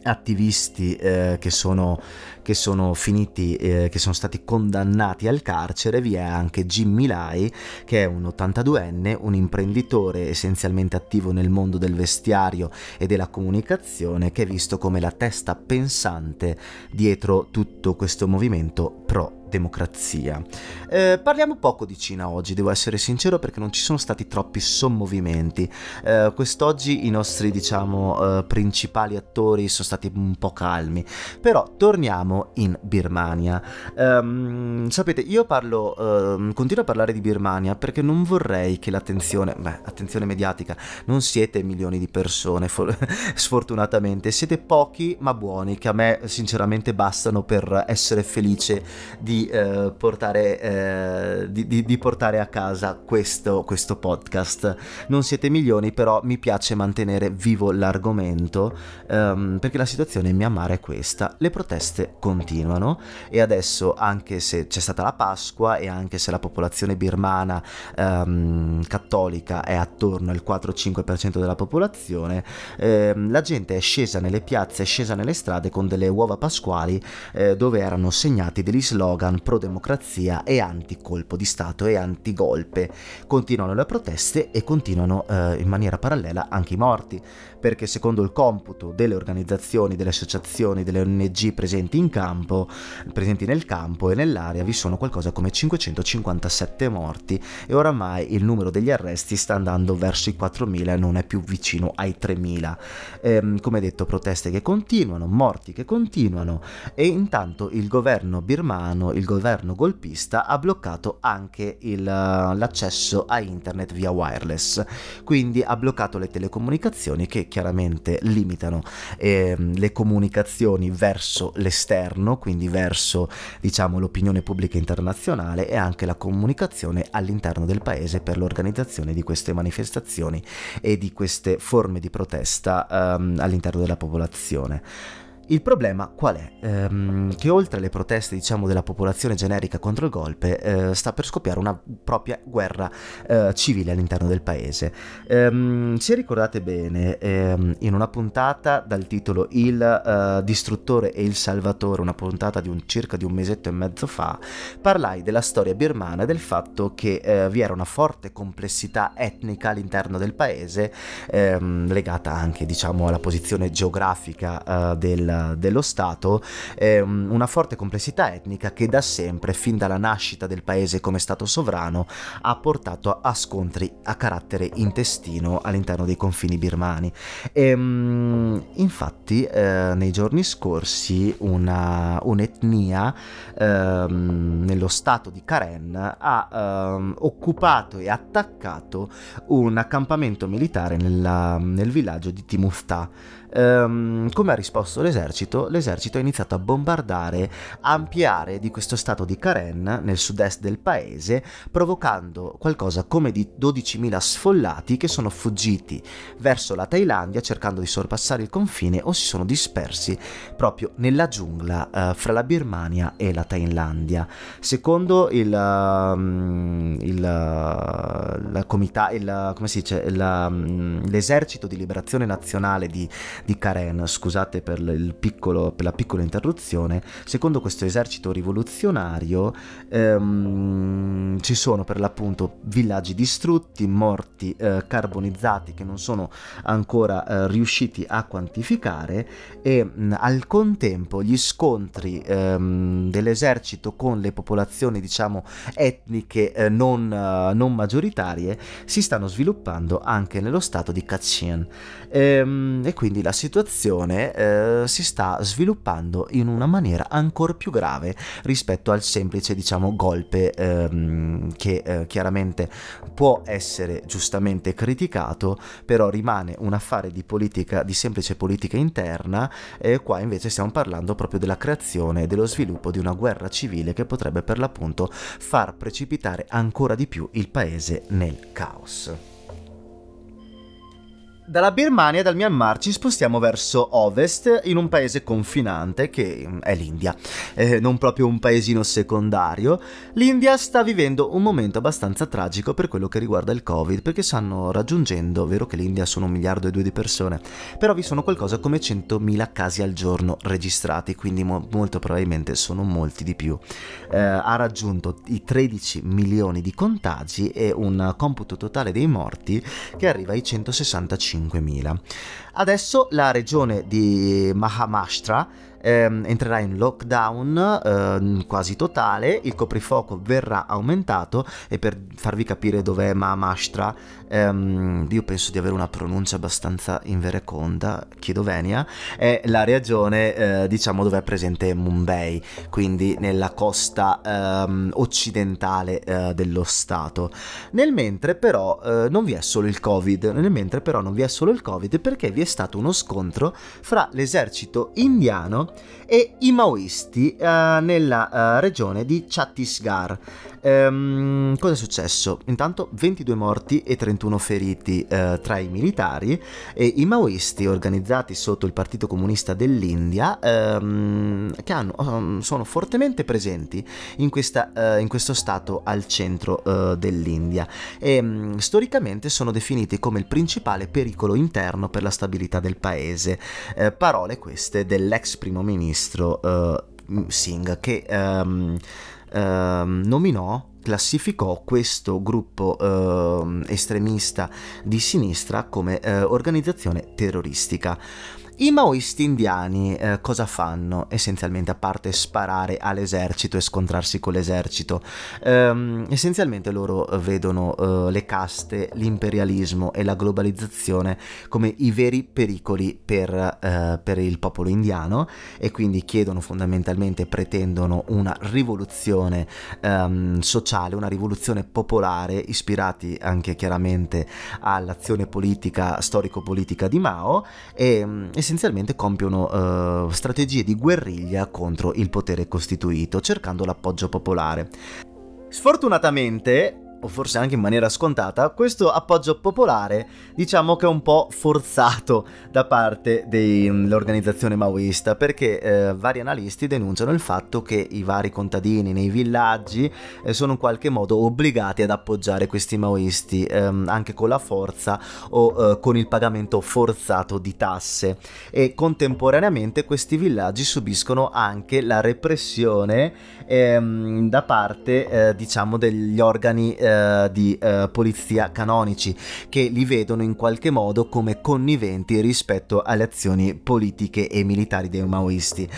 attivisti eh, che, sono, che, sono, finiti, eh, che sono stati condannati al carcere, vi è anche Jimmy Lai, che è un 82enne, un imprenditore essenzialmente attivo nel mondo del vestiario e della comunicazione, che è visto come la testa pensante dietro tutto questo movimento pro democrazia. Eh, parliamo poco di Cina oggi, devo essere sincero, perché non ci sono stati troppi sommovimenti. Eh, quest'oggi i nostri, diciamo, eh, principali attori sono stati un po' calmi. Però torniamo in Birmania. Um, sapete, io parlo, uh, continuo a parlare di Birmania perché non vorrei che l'attenzione, beh, attenzione mediatica, non siete milioni di persone, for- sfortunatamente, siete pochi ma buoni, che a me sinceramente bastano per essere felice di di, eh, portare, eh, di, di, di, portare, a casa questo, questo, podcast. Non siete milioni, però mi piace mantenere vivo l'argomento ehm, perché la situazione in Myanmar è questa. Le proteste continuano e adesso, anche se c'è stata la Pasqua e anche se la popolazione birmana ehm, cattolica è attorno al 4-5% della popolazione, ehm, la gente è scesa nelle piazze, è scesa nelle strade con delle uova pasquali eh, dove erano segnati degli slogan slogan pro-democrazia e anti-colpo di Stato e anti-golpe. Continuano le proteste e continuano eh, in maniera parallela anche i morti, perché secondo il computo delle organizzazioni, delle associazioni, delle ONG presenti in campo, presenti nel campo e nell'area, vi sono qualcosa come 557 morti e oramai il numero degli arresti sta andando verso i 4.000 e non è più vicino ai 3.000. Ehm, come detto, proteste che continuano, morti che continuano e intanto il governo birmano il governo golpista ha bloccato anche il, l'accesso a internet via wireless, quindi ha bloccato le telecomunicazioni che chiaramente limitano eh, le comunicazioni verso l'esterno, quindi verso diciamo l'opinione pubblica internazionale e anche la comunicazione all'interno del paese per l'organizzazione di queste manifestazioni e di queste forme di protesta ehm, all'interno della popolazione. Il problema qual è? Ehm, che oltre alle proteste diciamo della popolazione generica contro il golpe eh, sta per scoppiare una propria guerra eh, civile all'interno del paese. Ehm, se ricordate bene, ehm, in una puntata dal titolo Il uh, distruttore e il salvatore, una puntata di un, circa di un mesetto e mezzo fa, parlai della storia birmana e del fatto che eh, vi era una forte complessità etnica all'interno del paese, ehm, legata anche diciamo alla posizione geografica uh, del dello Stato eh, una forte complessità etnica che da sempre, fin dalla nascita del paese come Stato sovrano, ha portato a scontri a carattere intestino all'interno dei confini birmani. E, ehm, infatti, eh, nei giorni scorsi, una, un'etnia eh, nello Stato di Karen ha ehm, occupato e attaccato un accampamento militare nella, nel villaggio di Timufta ehm, come ha risposto l'esercito? L'esercito ha iniziato a bombardare, a ampliare di questo stato di Karen nel sud-est del paese, provocando qualcosa come di 12.000 sfollati che sono fuggiti verso la Thailandia cercando di sorpassare il confine o si sono dispersi proprio nella giungla eh, fra la Birmania e la Thailandia. Secondo il, um, il, la comità, il, come si dice, la, um, l'esercito di liberazione nazionale di, di Karen, scusate per, piccolo, per, la piccola interruzione, secondo questo esercito rivoluzionario ehm, ci sono per l'appunto villaggi distrutti, morti, eh, carbonizzati che non sono ancora eh, riusciti a quantificare e mh, al contempo gli scontri ehm, dell'esercito con le popolazioni diciamo etniche eh, non, non, maggioritarie si stanno sviluppando anche nello stato di Kachin. Ehm, e quindi la situazione eh, si sta sviluppando in una maniera ancora più grave rispetto al semplice diciamo golpe ehm, che eh, chiaramente può essere giustamente criticato però rimane un affare di politica di semplice politica interna e qua invece stiamo parlando proprio della creazione e dello sviluppo di una guerra civile che potrebbe per l'appunto far precipitare ancora di più il paese nel caos. Dalla Birmania e dal Myanmar ci spostiamo verso ovest in un paese confinante che mm, è l'India, eh, non proprio un paesino secondario. L'India sta vivendo un momento abbastanza tragico per quello che riguarda il Covid, perché stanno raggiungendo, vero che l'India sono un miliardo e due di persone, però vi sono qualcosa come 100.000 casi al giorno registrati, quindi mo- molto probabilmente sono molti di più. Eh, ha raggiunto i 13 milioni di contagi e un computo totale dei morti che arriva ai 165 5.000. Adesso la regione di Maharashtra ehm, entrerà in lockdown ehm, quasi totale, il coprifuoco verrà aumentato e per farvi capire dov'è Mahamashtra, ehm, io penso di avere una pronuncia abbastanza invereconda, chiedo venia, è la regione eh, diciamo dove è presente Mumbai, quindi nella costa ehm, occidentale eh, dello stato. Nel mentre però eh, non vi è solo il Covid, nel mentre però non vi è solo il Covid perché vi è stato uno scontro fra l'esercito indiano e i maoisti uh, nella uh, regione di Chhattisgarh. Um, cosa è successo? Intanto 22 morti e 31 feriti uh, tra i militari e i maoisti organizzati sotto il Partito Comunista dell'India um, che hanno, um, sono fortemente presenti in, questa, in, questo stato al centro dell'India e um, storicamente sono definiti come il principale pericolo interno per la stabilità del paese. parole queste dell'ex primo ministro Singh che um, um, nominò classificò questo gruppo eh, estremista di sinistra come eh, organizzazione terroristica. I maoisti indiani eh, cosa fanno essenzialmente a parte sparare all'esercito e scontrarsi con l'esercito? Ehm, essenzialmente loro vedono eh, le caste, l'imperialismo e la globalizzazione come i veri pericoli per, eh, per il popolo indiano e quindi chiedono fondamentalmente, pretendono una rivoluzione ehm, sociale, una rivoluzione popolare, ispirati anche chiaramente all'azione politica, storico-politica di Mao e mm, essenzialmente compiono uh, strategie di guerriglia contro il potere costituito, cercando l'appoggio popolare. Sfortunatamente, o forse anche in maniera scontata, questo appoggio popolare diciamo che è un po' forzato da parte dell'organizzazione maoista perché eh, vari analisti denunciano il fatto che i vari contadini nei villaggi eh, sono in qualche modo obbligati ad appoggiare questi maoisti ehm, anche con la forza o eh, con il pagamento forzato di tasse. E contemporaneamente questi villaggi subiscono anche la repressione ehm, da parte eh, diciamo degli organi eh, di eh, polizia canonici che li vedono in qualche modo come conniventi rispetto alle azioni politiche e militari dei maoisti.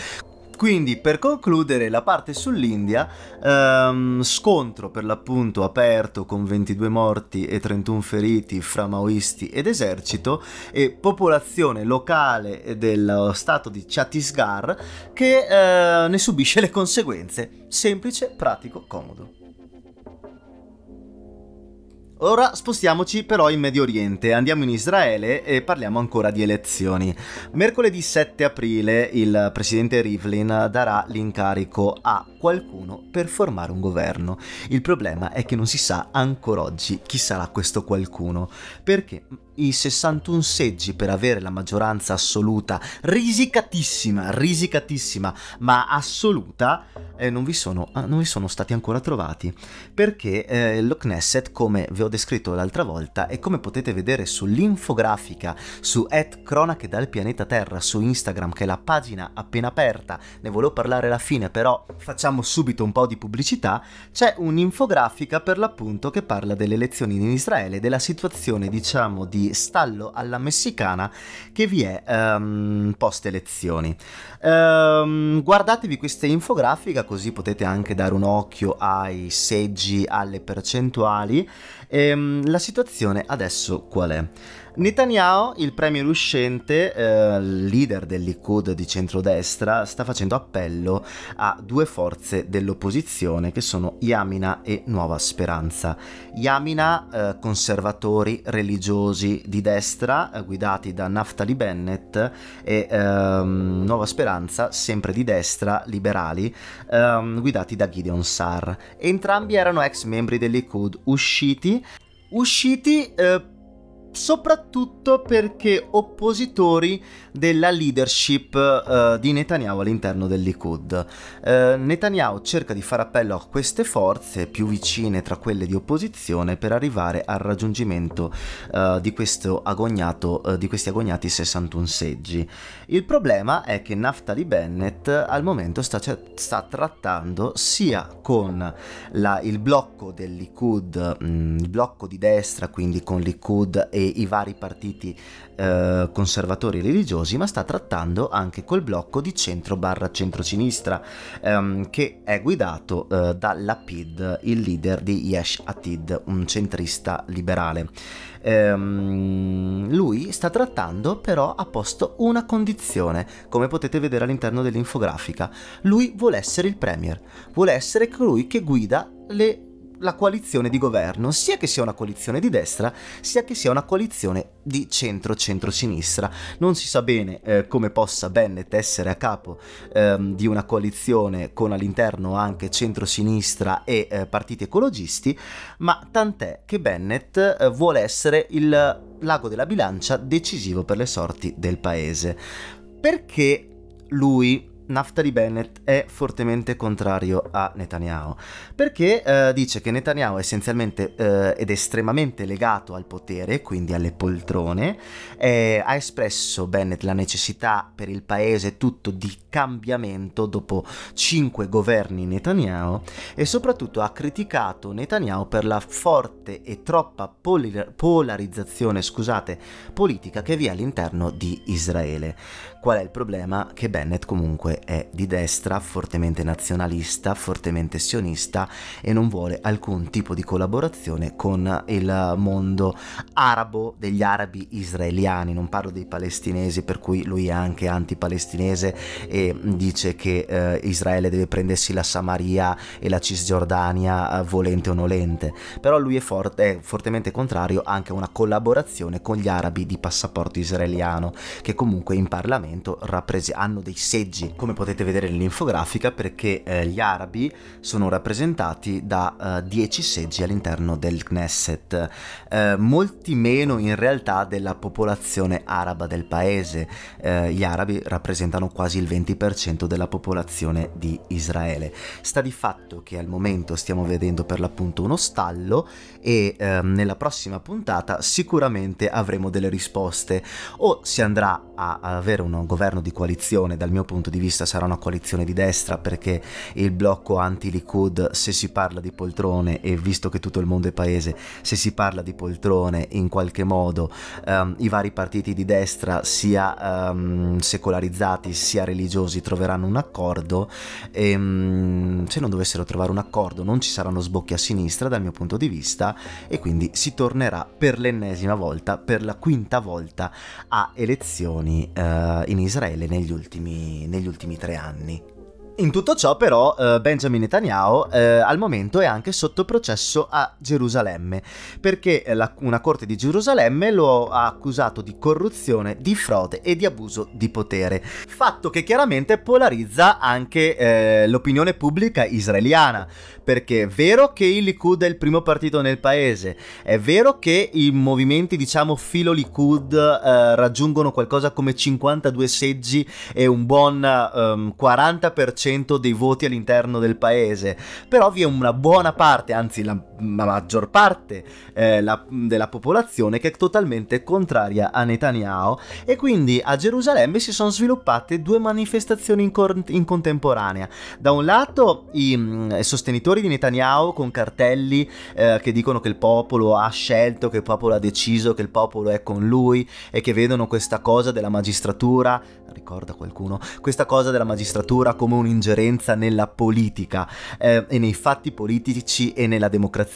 Quindi per concludere la parte sull'India, ehm, scontro per l'appunto aperto con 22 morti e 31 feriti fra maoisti ed esercito e popolazione locale dello stato di Chhattisgarh che eh, ne subisce le conseguenze. Semplice, pratico, comodo. Ora spostiamoci però in Medio Oriente, andiamo in Israele e parliamo ancora di elezioni. Mercoledì 7 aprile il presidente Rivlin darà l'incarico a qualcuno per formare un governo. Il problema è che non si sa ancora oggi chi sarà questo qualcuno, perché i 61 seggi per avere la maggioranza assoluta, risicatissima, risicatissima, ma assoluta, eh, non, vi sono, ah, non, vi sono, stati ancora trovati. Perché eh, lo Knesset, come vi ho descritto l'altra volta, e come potete vedere sull'infografica su at cronache dal pianeta Terra su Instagram, che è la pagina appena aperta, ne volevo parlare alla fine, però facciamo subito un po' di pubblicità, c'è un'infografica per l'appunto che parla delle elezioni in Israele, della situazione, diciamo, di stallo alla messicana che vi è um, post elezioni. Um, guardatevi questa infografica così potete anche dare un occhio ai seggi, alle percentuali. Um, la situazione adesso qual è? Netanyahu, il premier uscente, eh, leader del Likud di centrodestra, sta facendo appello a due forze dell'opposizione che sono Yamina e Nuova Speranza. Yamina, eh, conservatori religiosi di destra, eh, guidati da Naftali Bennett, e ehm, Nuova Speranza, sempre di destra, liberali, ehm, guidati da Gideon Sar. Entrambi erano ex membri del Likud, usciti usciti eh, soprattutto perché oppositori della leadership uh, di Netanyahu all'interno del Likud. Uh, Netanyahu cerca di fare appello a queste forze più vicine tra quelle di opposizione per arrivare al raggiungimento uh, di, agognato, di, questi agognati 61 seggi. Il problema è che Naftali Bennett al momento sta, sta trattando sia con la, il blocco del Likud, mh, mm, il blocco di destra, quindi con Likud e i vari partiti eh, conservatori religiosi, ma sta trattando anche col blocco di centro barra centrosinistra, ehm, che è guidato eh, da Lapid, il leader di Yesh Atid, un centrista liberale. Ehm, lui sta trattando però ha posto una condizione, come potete vedere all'interno dell'infografica. Lui vuole essere il premier, vuole essere colui che guida le la coalizione di governo, sia che sia una coalizione di destra, sia che sia una coalizione di centro-centro-sinistra. Non si sa bene eh, come possa Bennett essere a capo ehm, di una coalizione con all'interno anche centro-sinistra e eh, partiti ecologisti, ma tant'è che Bennett eh, vuole essere il lago della bilancia decisivo per le sorti del paese. Perché lui Naftali Bennett è fortemente contrario a Netanyahu perché eh, dice che Netanyahu è essenzialmente eh, ed estremamente legato al potere, quindi alle poltrone, eh, ha espresso Bennett la necessità per il paese tutto di cambiamento dopo cinque governi Netanyahu e soprattutto ha criticato Netanyahu per la forte e troppa polar- polarizzazione scusate, politica che vi è all'interno di Israele. Qual è il problema? Che Bennett comunque è di destra, fortemente nazionalista, fortemente sionista e non vuole alcun tipo di collaborazione con il mondo arabo degli arabi israeliani. Non parlo dei palestinesi, per cui lui è anche anti-palestinese e dice che eh, Israele deve prendersi la Samaria e la Cisgiordania eh, volente o nolente. Però lui è, forte, è fortemente contrario anche a una collaborazione con gli arabi di passaporto israeliano, che comunque in Parlamento rapprese- hanno dei seggi, come potete vedere nell'infografica, perché eh, gli arabi sono rappresentati da 10 eh, seggi all'interno del Knesset, eh, molti meno in realtà della popolazione araba del paese. Eh, gli arabi rappresentano quasi il 20% della popolazione di Israele. Sta di fatto che al momento stiamo vedendo per l'appunto uno stallo e ehm, nella prossima puntata sicuramente avremo delle risposte o si andrà a avere uno un governo di coalizione, dal mio punto di vista sarà una coalizione di destra perché il blocco anti-Likud, se si parla di poltrone e visto che tutto il mondo è paese, se si parla di poltrone in qualche modo um, i vari partiti di destra sia um, secolarizzati sia religiosi troveranno un accordo e um, se non dovessero trovare un accordo non ci saranno sbocchi a sinistra dal mio punto di vista e quindi si tornerà per l'ennesima volta, per la quinta volta a elezioni uh, in Israele negli ultimi, negli ultimi tre anni. In tutto ciò però eh, Benjamin Netanyahu eh, al momento è anche sotto processo a Gerusalemme perché la, una corte di Gerusalemme lo ha accusato di corruzione, di frode e di abuso di potere, fatto che chiaramente polarizza anche eh, l'opinione pubblica israeliana perché è vero che il Likud è il primo partito nel paese, è vero che i movimenti diciamo filo Likud eh, raggiungono qualcosa come 52 seggi e un buon ehm, 40% 10% dei voti all'interno del paese, però vi è una buona parte, anzi la, la maggior parte eh, la, della popolazione che è totalmente contraria a Netanyahu e quindi a Gerusalemme si sono sviluppate due manifestazioni in, cor- in contemporanea. Da un lato i, mm, i, sostenitori di Netanyahu con cartelli eh, che dicono che il popolo ha scelto, che il popolo ha deciso, che il popolo è con lui e che vedono questa cosa della magistratura, ricorda qualcuno, questa cosa della magistratura come un ingerenza nella politica eh, e nei fatti politici e nella democrazia.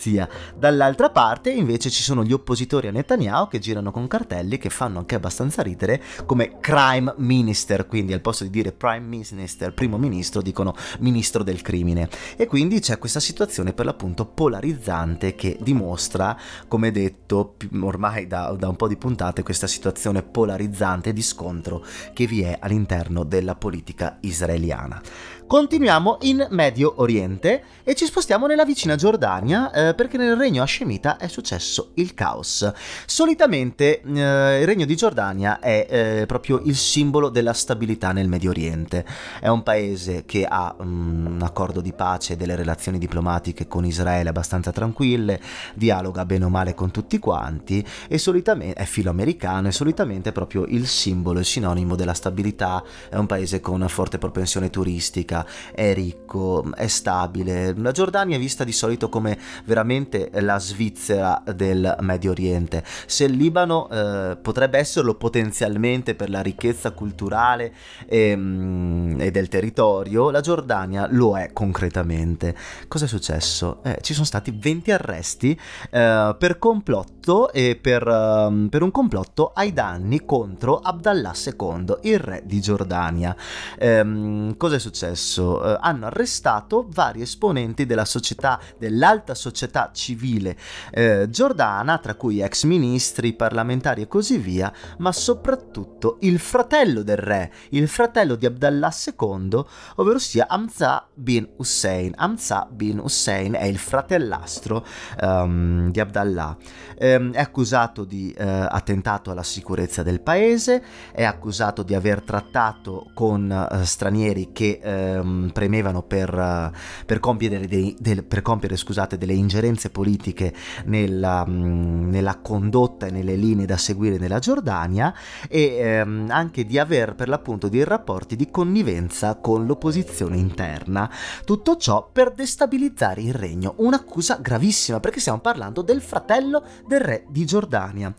Dall'altra parte invece ci sono gli oppositori a Netanyahu che girano con cartelli che fanno anche abbastanza ridere come crime minister, quindi al posto di dire prime minister, primo ministro, dicono ministro del crimine. E quindi c'è questa situazione per l'appunto polarizzante che dimostra, come detto ormai da, da un po' di puntate, questa situazione polarizzante di scontro che vi è all'interno della politica israeliana. Continuiamo in Medio Oriente e ci spostiamo nella vicina Giordania eh, perché nel regno Hashemita è successo il caos. Solitamente eh, il regno di Giordania è eh, proprio il simbolo della stabilità nel Medio Oriente. È un paese che ha um, un accordo di pace e delle relazioni diplomatiche con Israele abbastanza tranquille, dialoga bene o male con tutti quanti e solitamente è filoamericano e solitamente è proprio il simbolo, il sinonimo della stabilità. È un paese con forte propensione turistica è ricco, è stabile. La Giordania è vista di solito come veramente la Svizzera del Medio Oriente. Se il Libano eh, potrebbe esserlo potenzialmente per la ricchezza culturale e, mm, e, del territorio, la Giordania lo è concretamente. Cosa è successo? Eh, ci sono stati 20 arresti eh, per complotto e per, um, per, un complotto ai danni contro Abdallah II, il re di Giordania. Ehm, cosa è successo? Successo? Eh, hanno arrestato vari esponenti della società, dell'alta società civile eh, giordana, tra cui ex ministri, parlamentari e così via, ma soprattutto il fratello del re, il fratello di Abdallah II, ovvero sia Hamza bin Hussein. Hamza bin Hussein è il fratellastro um, di Abdallah. Um, è accusato di uh, attentato alla sicurezza del paese, è accusato di aver trattato con uh, stranieri che um, premevano per, uh, per compiere, dei, del, per compiere scusate, delle ingerenze politiche nella, um, nella, condotta e nelle linee da seguire nella Giordania e um, anche di aver per l'appunto dei rapporti di connivenza con l'opposizione interna. Tutto ciò per destabilizzare il regno, un'accusa gravissima perché stiamo parlando del fratello del re di Giordania.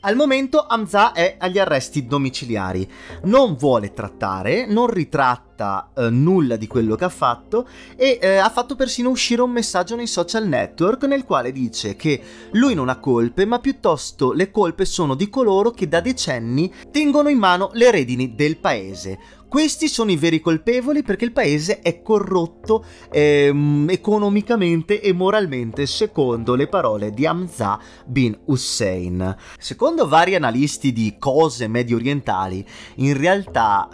Al momento Hamza è agli arresti domiciliari, non vuole trattare, non ritratta eh, nulla di quello che ha fatto e eh, ha fatto persino uscire un messaggio nei social network nel quale dice che lui non ha colpe, ma piuttosto le colpe sono di coloro che da decenni tengono in mano le redini del paese. Questi sono i veri colpevoli perché il paese è corrotto ehm, economicamente e moralmente, secondo le parole di Hamza bin Hussein. Secondo vari analisti di cose medio orientali, in realtà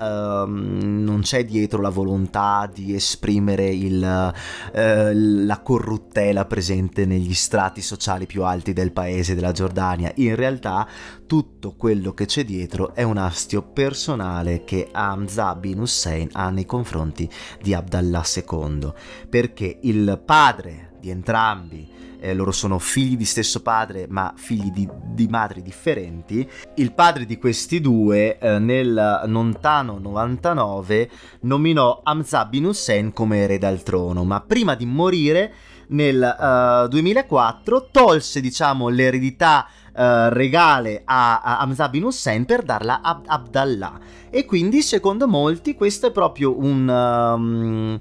ehm, non c'è dietro la volontà di esprimere il, eh, la corruttela presente negli strati sociali più alti del paese della Giordania. In realtà tutto quello che c'è dietro è un astio personale che Hamza bin Hussein ha nei confronti di Abdallah II, perché il padre di entrambi, eh, loro sono figli di stesso padre ma figli di, di madri differenti, il padre di questi due eh, nel lontano 99 nominò Hamza bin Hussein come erede al trono, ma prima di morire nel uh, 2004 tolse diciamo l'eredità uh, regale a, a Hamza bin Hussein per darla a Abdallah. E quindi secondo molti questo è proprio un... Um,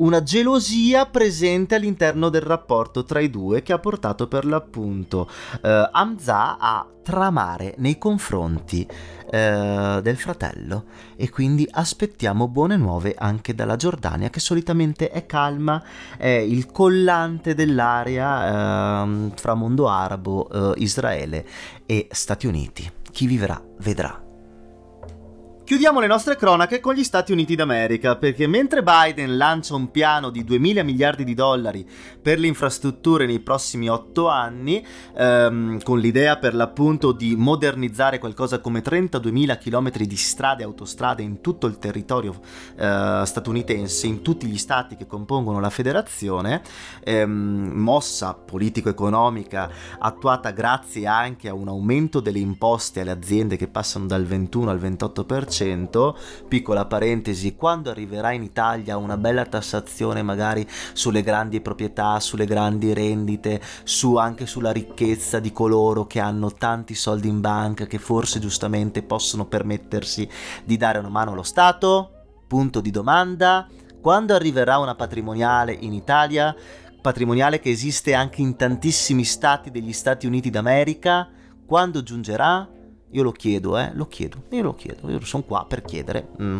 una gelosia presente all'interno del rapporto tra i due che ha portato per l'appunto eh, Hamza a tramare nei confronti eh, del fratello e quindi aspettiamo buone nuove anche dalla Giordania che solitamente è calma, è il collante dell'area eh, fra mondo arabo, eh, Israele e Stati Uniti. Chi vivrà vedrà. Chiudiamo le nostre cronache con gli Stati Uniti d'America, perché mentre Biden lancia un piano di 2000 miliardi di dollari per le infrastrutture nei prossimi 8 anni, ehm, con l'idea per l'appunto di modernizzare qualcosa come 32.000 km di strade e autostrade in tutto il territorio eh, statunitense, in tutti gli stati che compongono la federazione, ehm, mossa politico-economica attuata grazie anche a un aumento delle imposte alle aziende che passano dal 21 al 28%, 10%, piccola parentesi, quando arriverà in Italia una bella tassazione magari sulle grandi proprietà, sulle grandi rendite, su anche sulla ricchezza di coloro che hanno tanti soldi in banca che forse giustamente possono permettersi di dare una mano allo Stato? Punto di domanda. Quando arriverà una patrimoniale in Italia? Patrimoniale che esiste anche in tantissimi stati degli Stati Uniti d'America? Quando giungerà? Io lo chiedo, eh, lo chiedo, io lo chiedo, io sono qua per chiedere. Mm.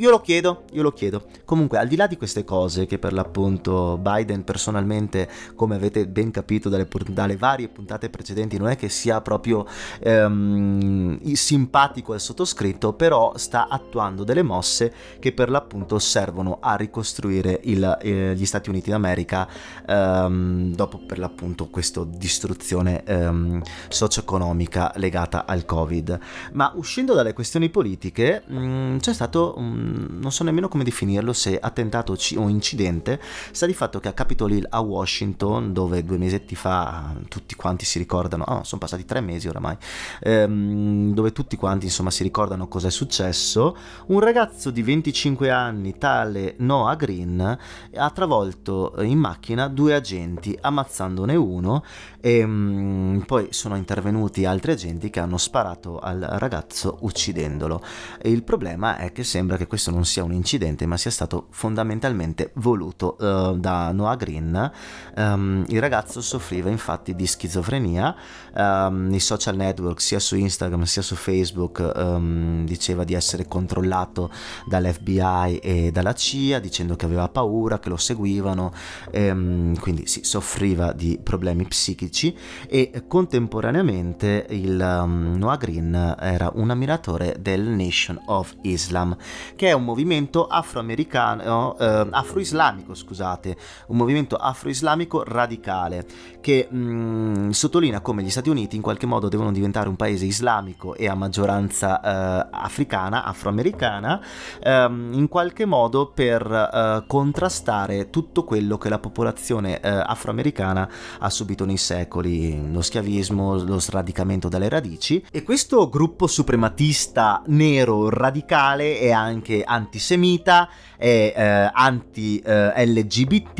Io lo chiedo, io lo chiedo. Comunque, al di là di queste cose che per l'appunto Biden personalmente, come avete ben capito dalle, dalle varie puntate precedenti, non è che sia proprio ehm, simpatico al sottoscritto, però sta attuando delle mosse che per l'appunto servono a ricostruire il, eh, gli Stati Uniti d'America ehm, dopo per l'appunto questa distruzione ehm, socio-economica legata al Covid. Ma uscendo dalle questioni politiche, mh, mm, c'è stato un non so nemmeno come definirlo, se attentato o incidente, sta di fatto che a Capitol Hill a Washington, dove due mesetti fa tutti quanti si ricordano, oh, sono passati tre mesi oramai, ehm, dove tutti quanti insomma si ricordano cosa è successo, un ragazzo di 25 anni, tale Noah Green, ha travolto in macchina due agenti, ammazzandone uno e um, poi sono intervenuti altri agenti che hanno sparato al ragazzo uccidendolo. E il problema è che sembra che questo non sia un incidente, ma sia stato fondamentalmente voluto uh, da Noah Green. Um, il ragazzo soffriva infatti di schizofrenia, um, i social network sia su Instagram sia su Facebook um, diceva di essere controllato dall'FBI e dalla CIA, dicendo che aveva paura, che lo seguivano, quindi si soffriva di problemi psichici e contemporaneamente il Noah Green era un ammiratore del Nation of Islam, che è un movimento afroamericano, eh, afroislamico, scusate, un movimento afroislamico radicale che mh, mm, sottolinea come gli Stati Uniti in qualche modo devono diventare un paese islamico e a maggioranza eh, africana, afroamericana, ehm, in qualche modo per eh, contrastare tutto quello che la popolazione eh, afroamericana ha subito nei secoli, lo schiavismo, lo sradicamento dalle radici e questo gruppo suprematista nero radicale è anche antisemita, è eh, anti-LGBT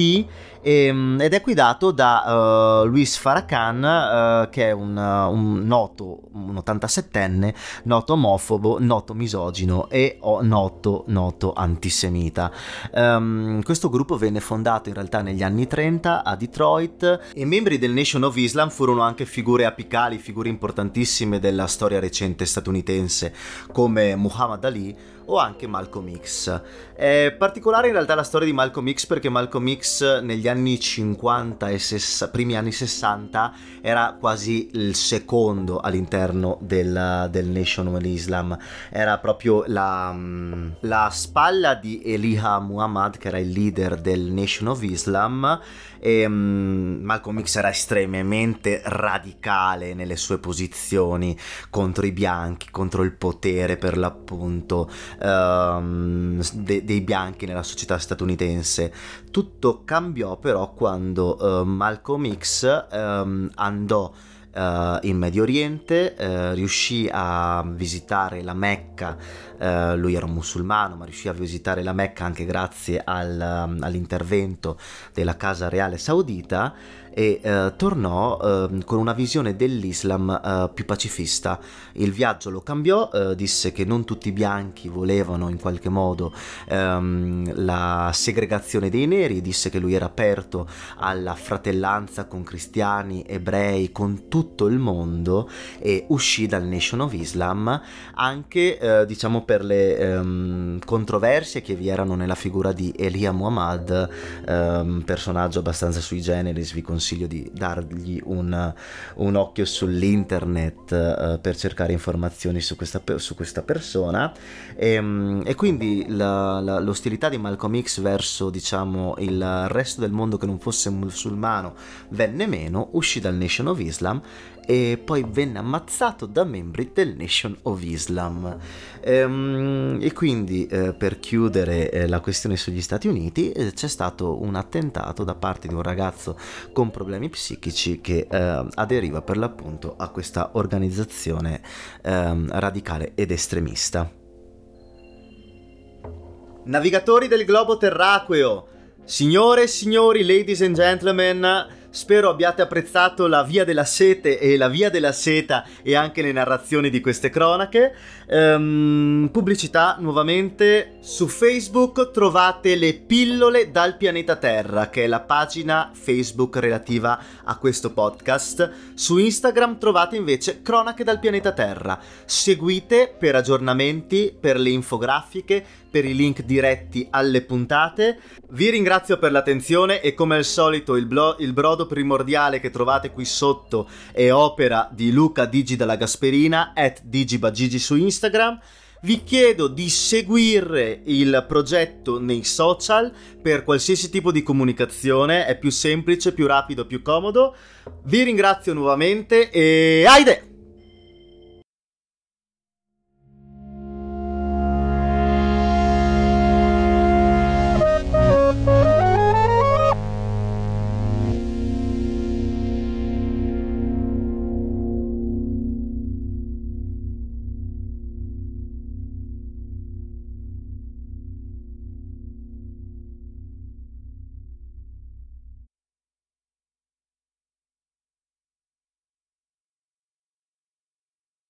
eh, ed è guidato da uh, Luis Farrakhan, uh, che è un, uh, un, noto, un 87enne, noto omofobo, noto misogino e noto, noto antisemita. Um, questo gruppo venne fondato in realtà negli anni 30 a Detroit e membri del Nation of Islam furono anche figure apicali, figure importantissime della storia recente statunitense come Muhammad Ali o anche Malcolm X. È particolare in realtà la storia di Malcolm X perché Malcolm X negli anni 50 e sess- primi anni 60 era quasi il secondo all'interno del, del Nation of Islam, era proprio la, la spalla di Elijah Muhammad che era il leader del Nation of Islam e um, Malcolm X era estremamente radicale nelle sue posizioni contro i bianchi, contro il potere per l'appunto um, de- dei bianchi nella società statunitense. Tutto cambiò però quando uh, Malcolm X um, andò Uh, in Medio Oriente, uh, riuscì a visitare la Mecca, uh, lui era un musulmano, ma riuscì a visitare la Mecca anche grazie al, all'intervento della Casa Reale Saudita e eh, tornò eh, con una visione dell'Islam eh, più pacifista. Il viaggio lo cambiò, eh, disse che non tutti i bianchi volevano in qualche modo ehm, la segregazione dei neri, disse che lui era aperto alla fratellanza con cristiani, ebrei, con tutto il mondo e uscì dal Nation of Islam anche eh, diciamo per le ehm, controversie che vi erano nella figura di Elia Muhammad, ehm, personaggio abbastanza sui generis, vi consiglio consiglio di dargli un, un occhio sull'internet uh, per cercare informazioni su questa, su questa persona. E, ehm, e quindi la, la, l'ostilità di Malcolm X verso diciamo il resto del mondo che non fosse musulmano venne meno, uscì dal Nation of Islam e poi venne ammazzato da membri del Nation of Islam. Ehm, e quindi eh, per chiudere eh, la questione sugli Stati Uniti eh, c'è stato un attentato da parte di un ragazzo con problemi psichici che eh, aderiva per l'appunto a questa organizzazione ehm, radicale ed estremista. Navigatori del globo terraqueo, signore e signori, ladies and gentlemen, Spero abbiate apprezzato la Via della Sete e la Via della Seta e anche le narrazioni di queste cronache. Um, pubblicità nuovamente su Facebook trovate le pillole dal pianeta Terra, che è la pagina Facebook relativa a questo podcast. Su Instagram trovate invece cronache dal pianeta Terra. Seguite per aggiornamenti, per le infografiche, per i link diretti alle puntate. Vi ringrazio per l'attenzione e come al solito il, blo- il brodo primordiale che trovate qui sotto è opera di Luca Digi dalla Gasperina, at digibagigi su Instagram. Vi chiedo di seguire il progetto nei social per qualsiasi tipo di comunicazione, è più semplice, più rapido, più comodo. Vi ringrazio nuovamente e Aide!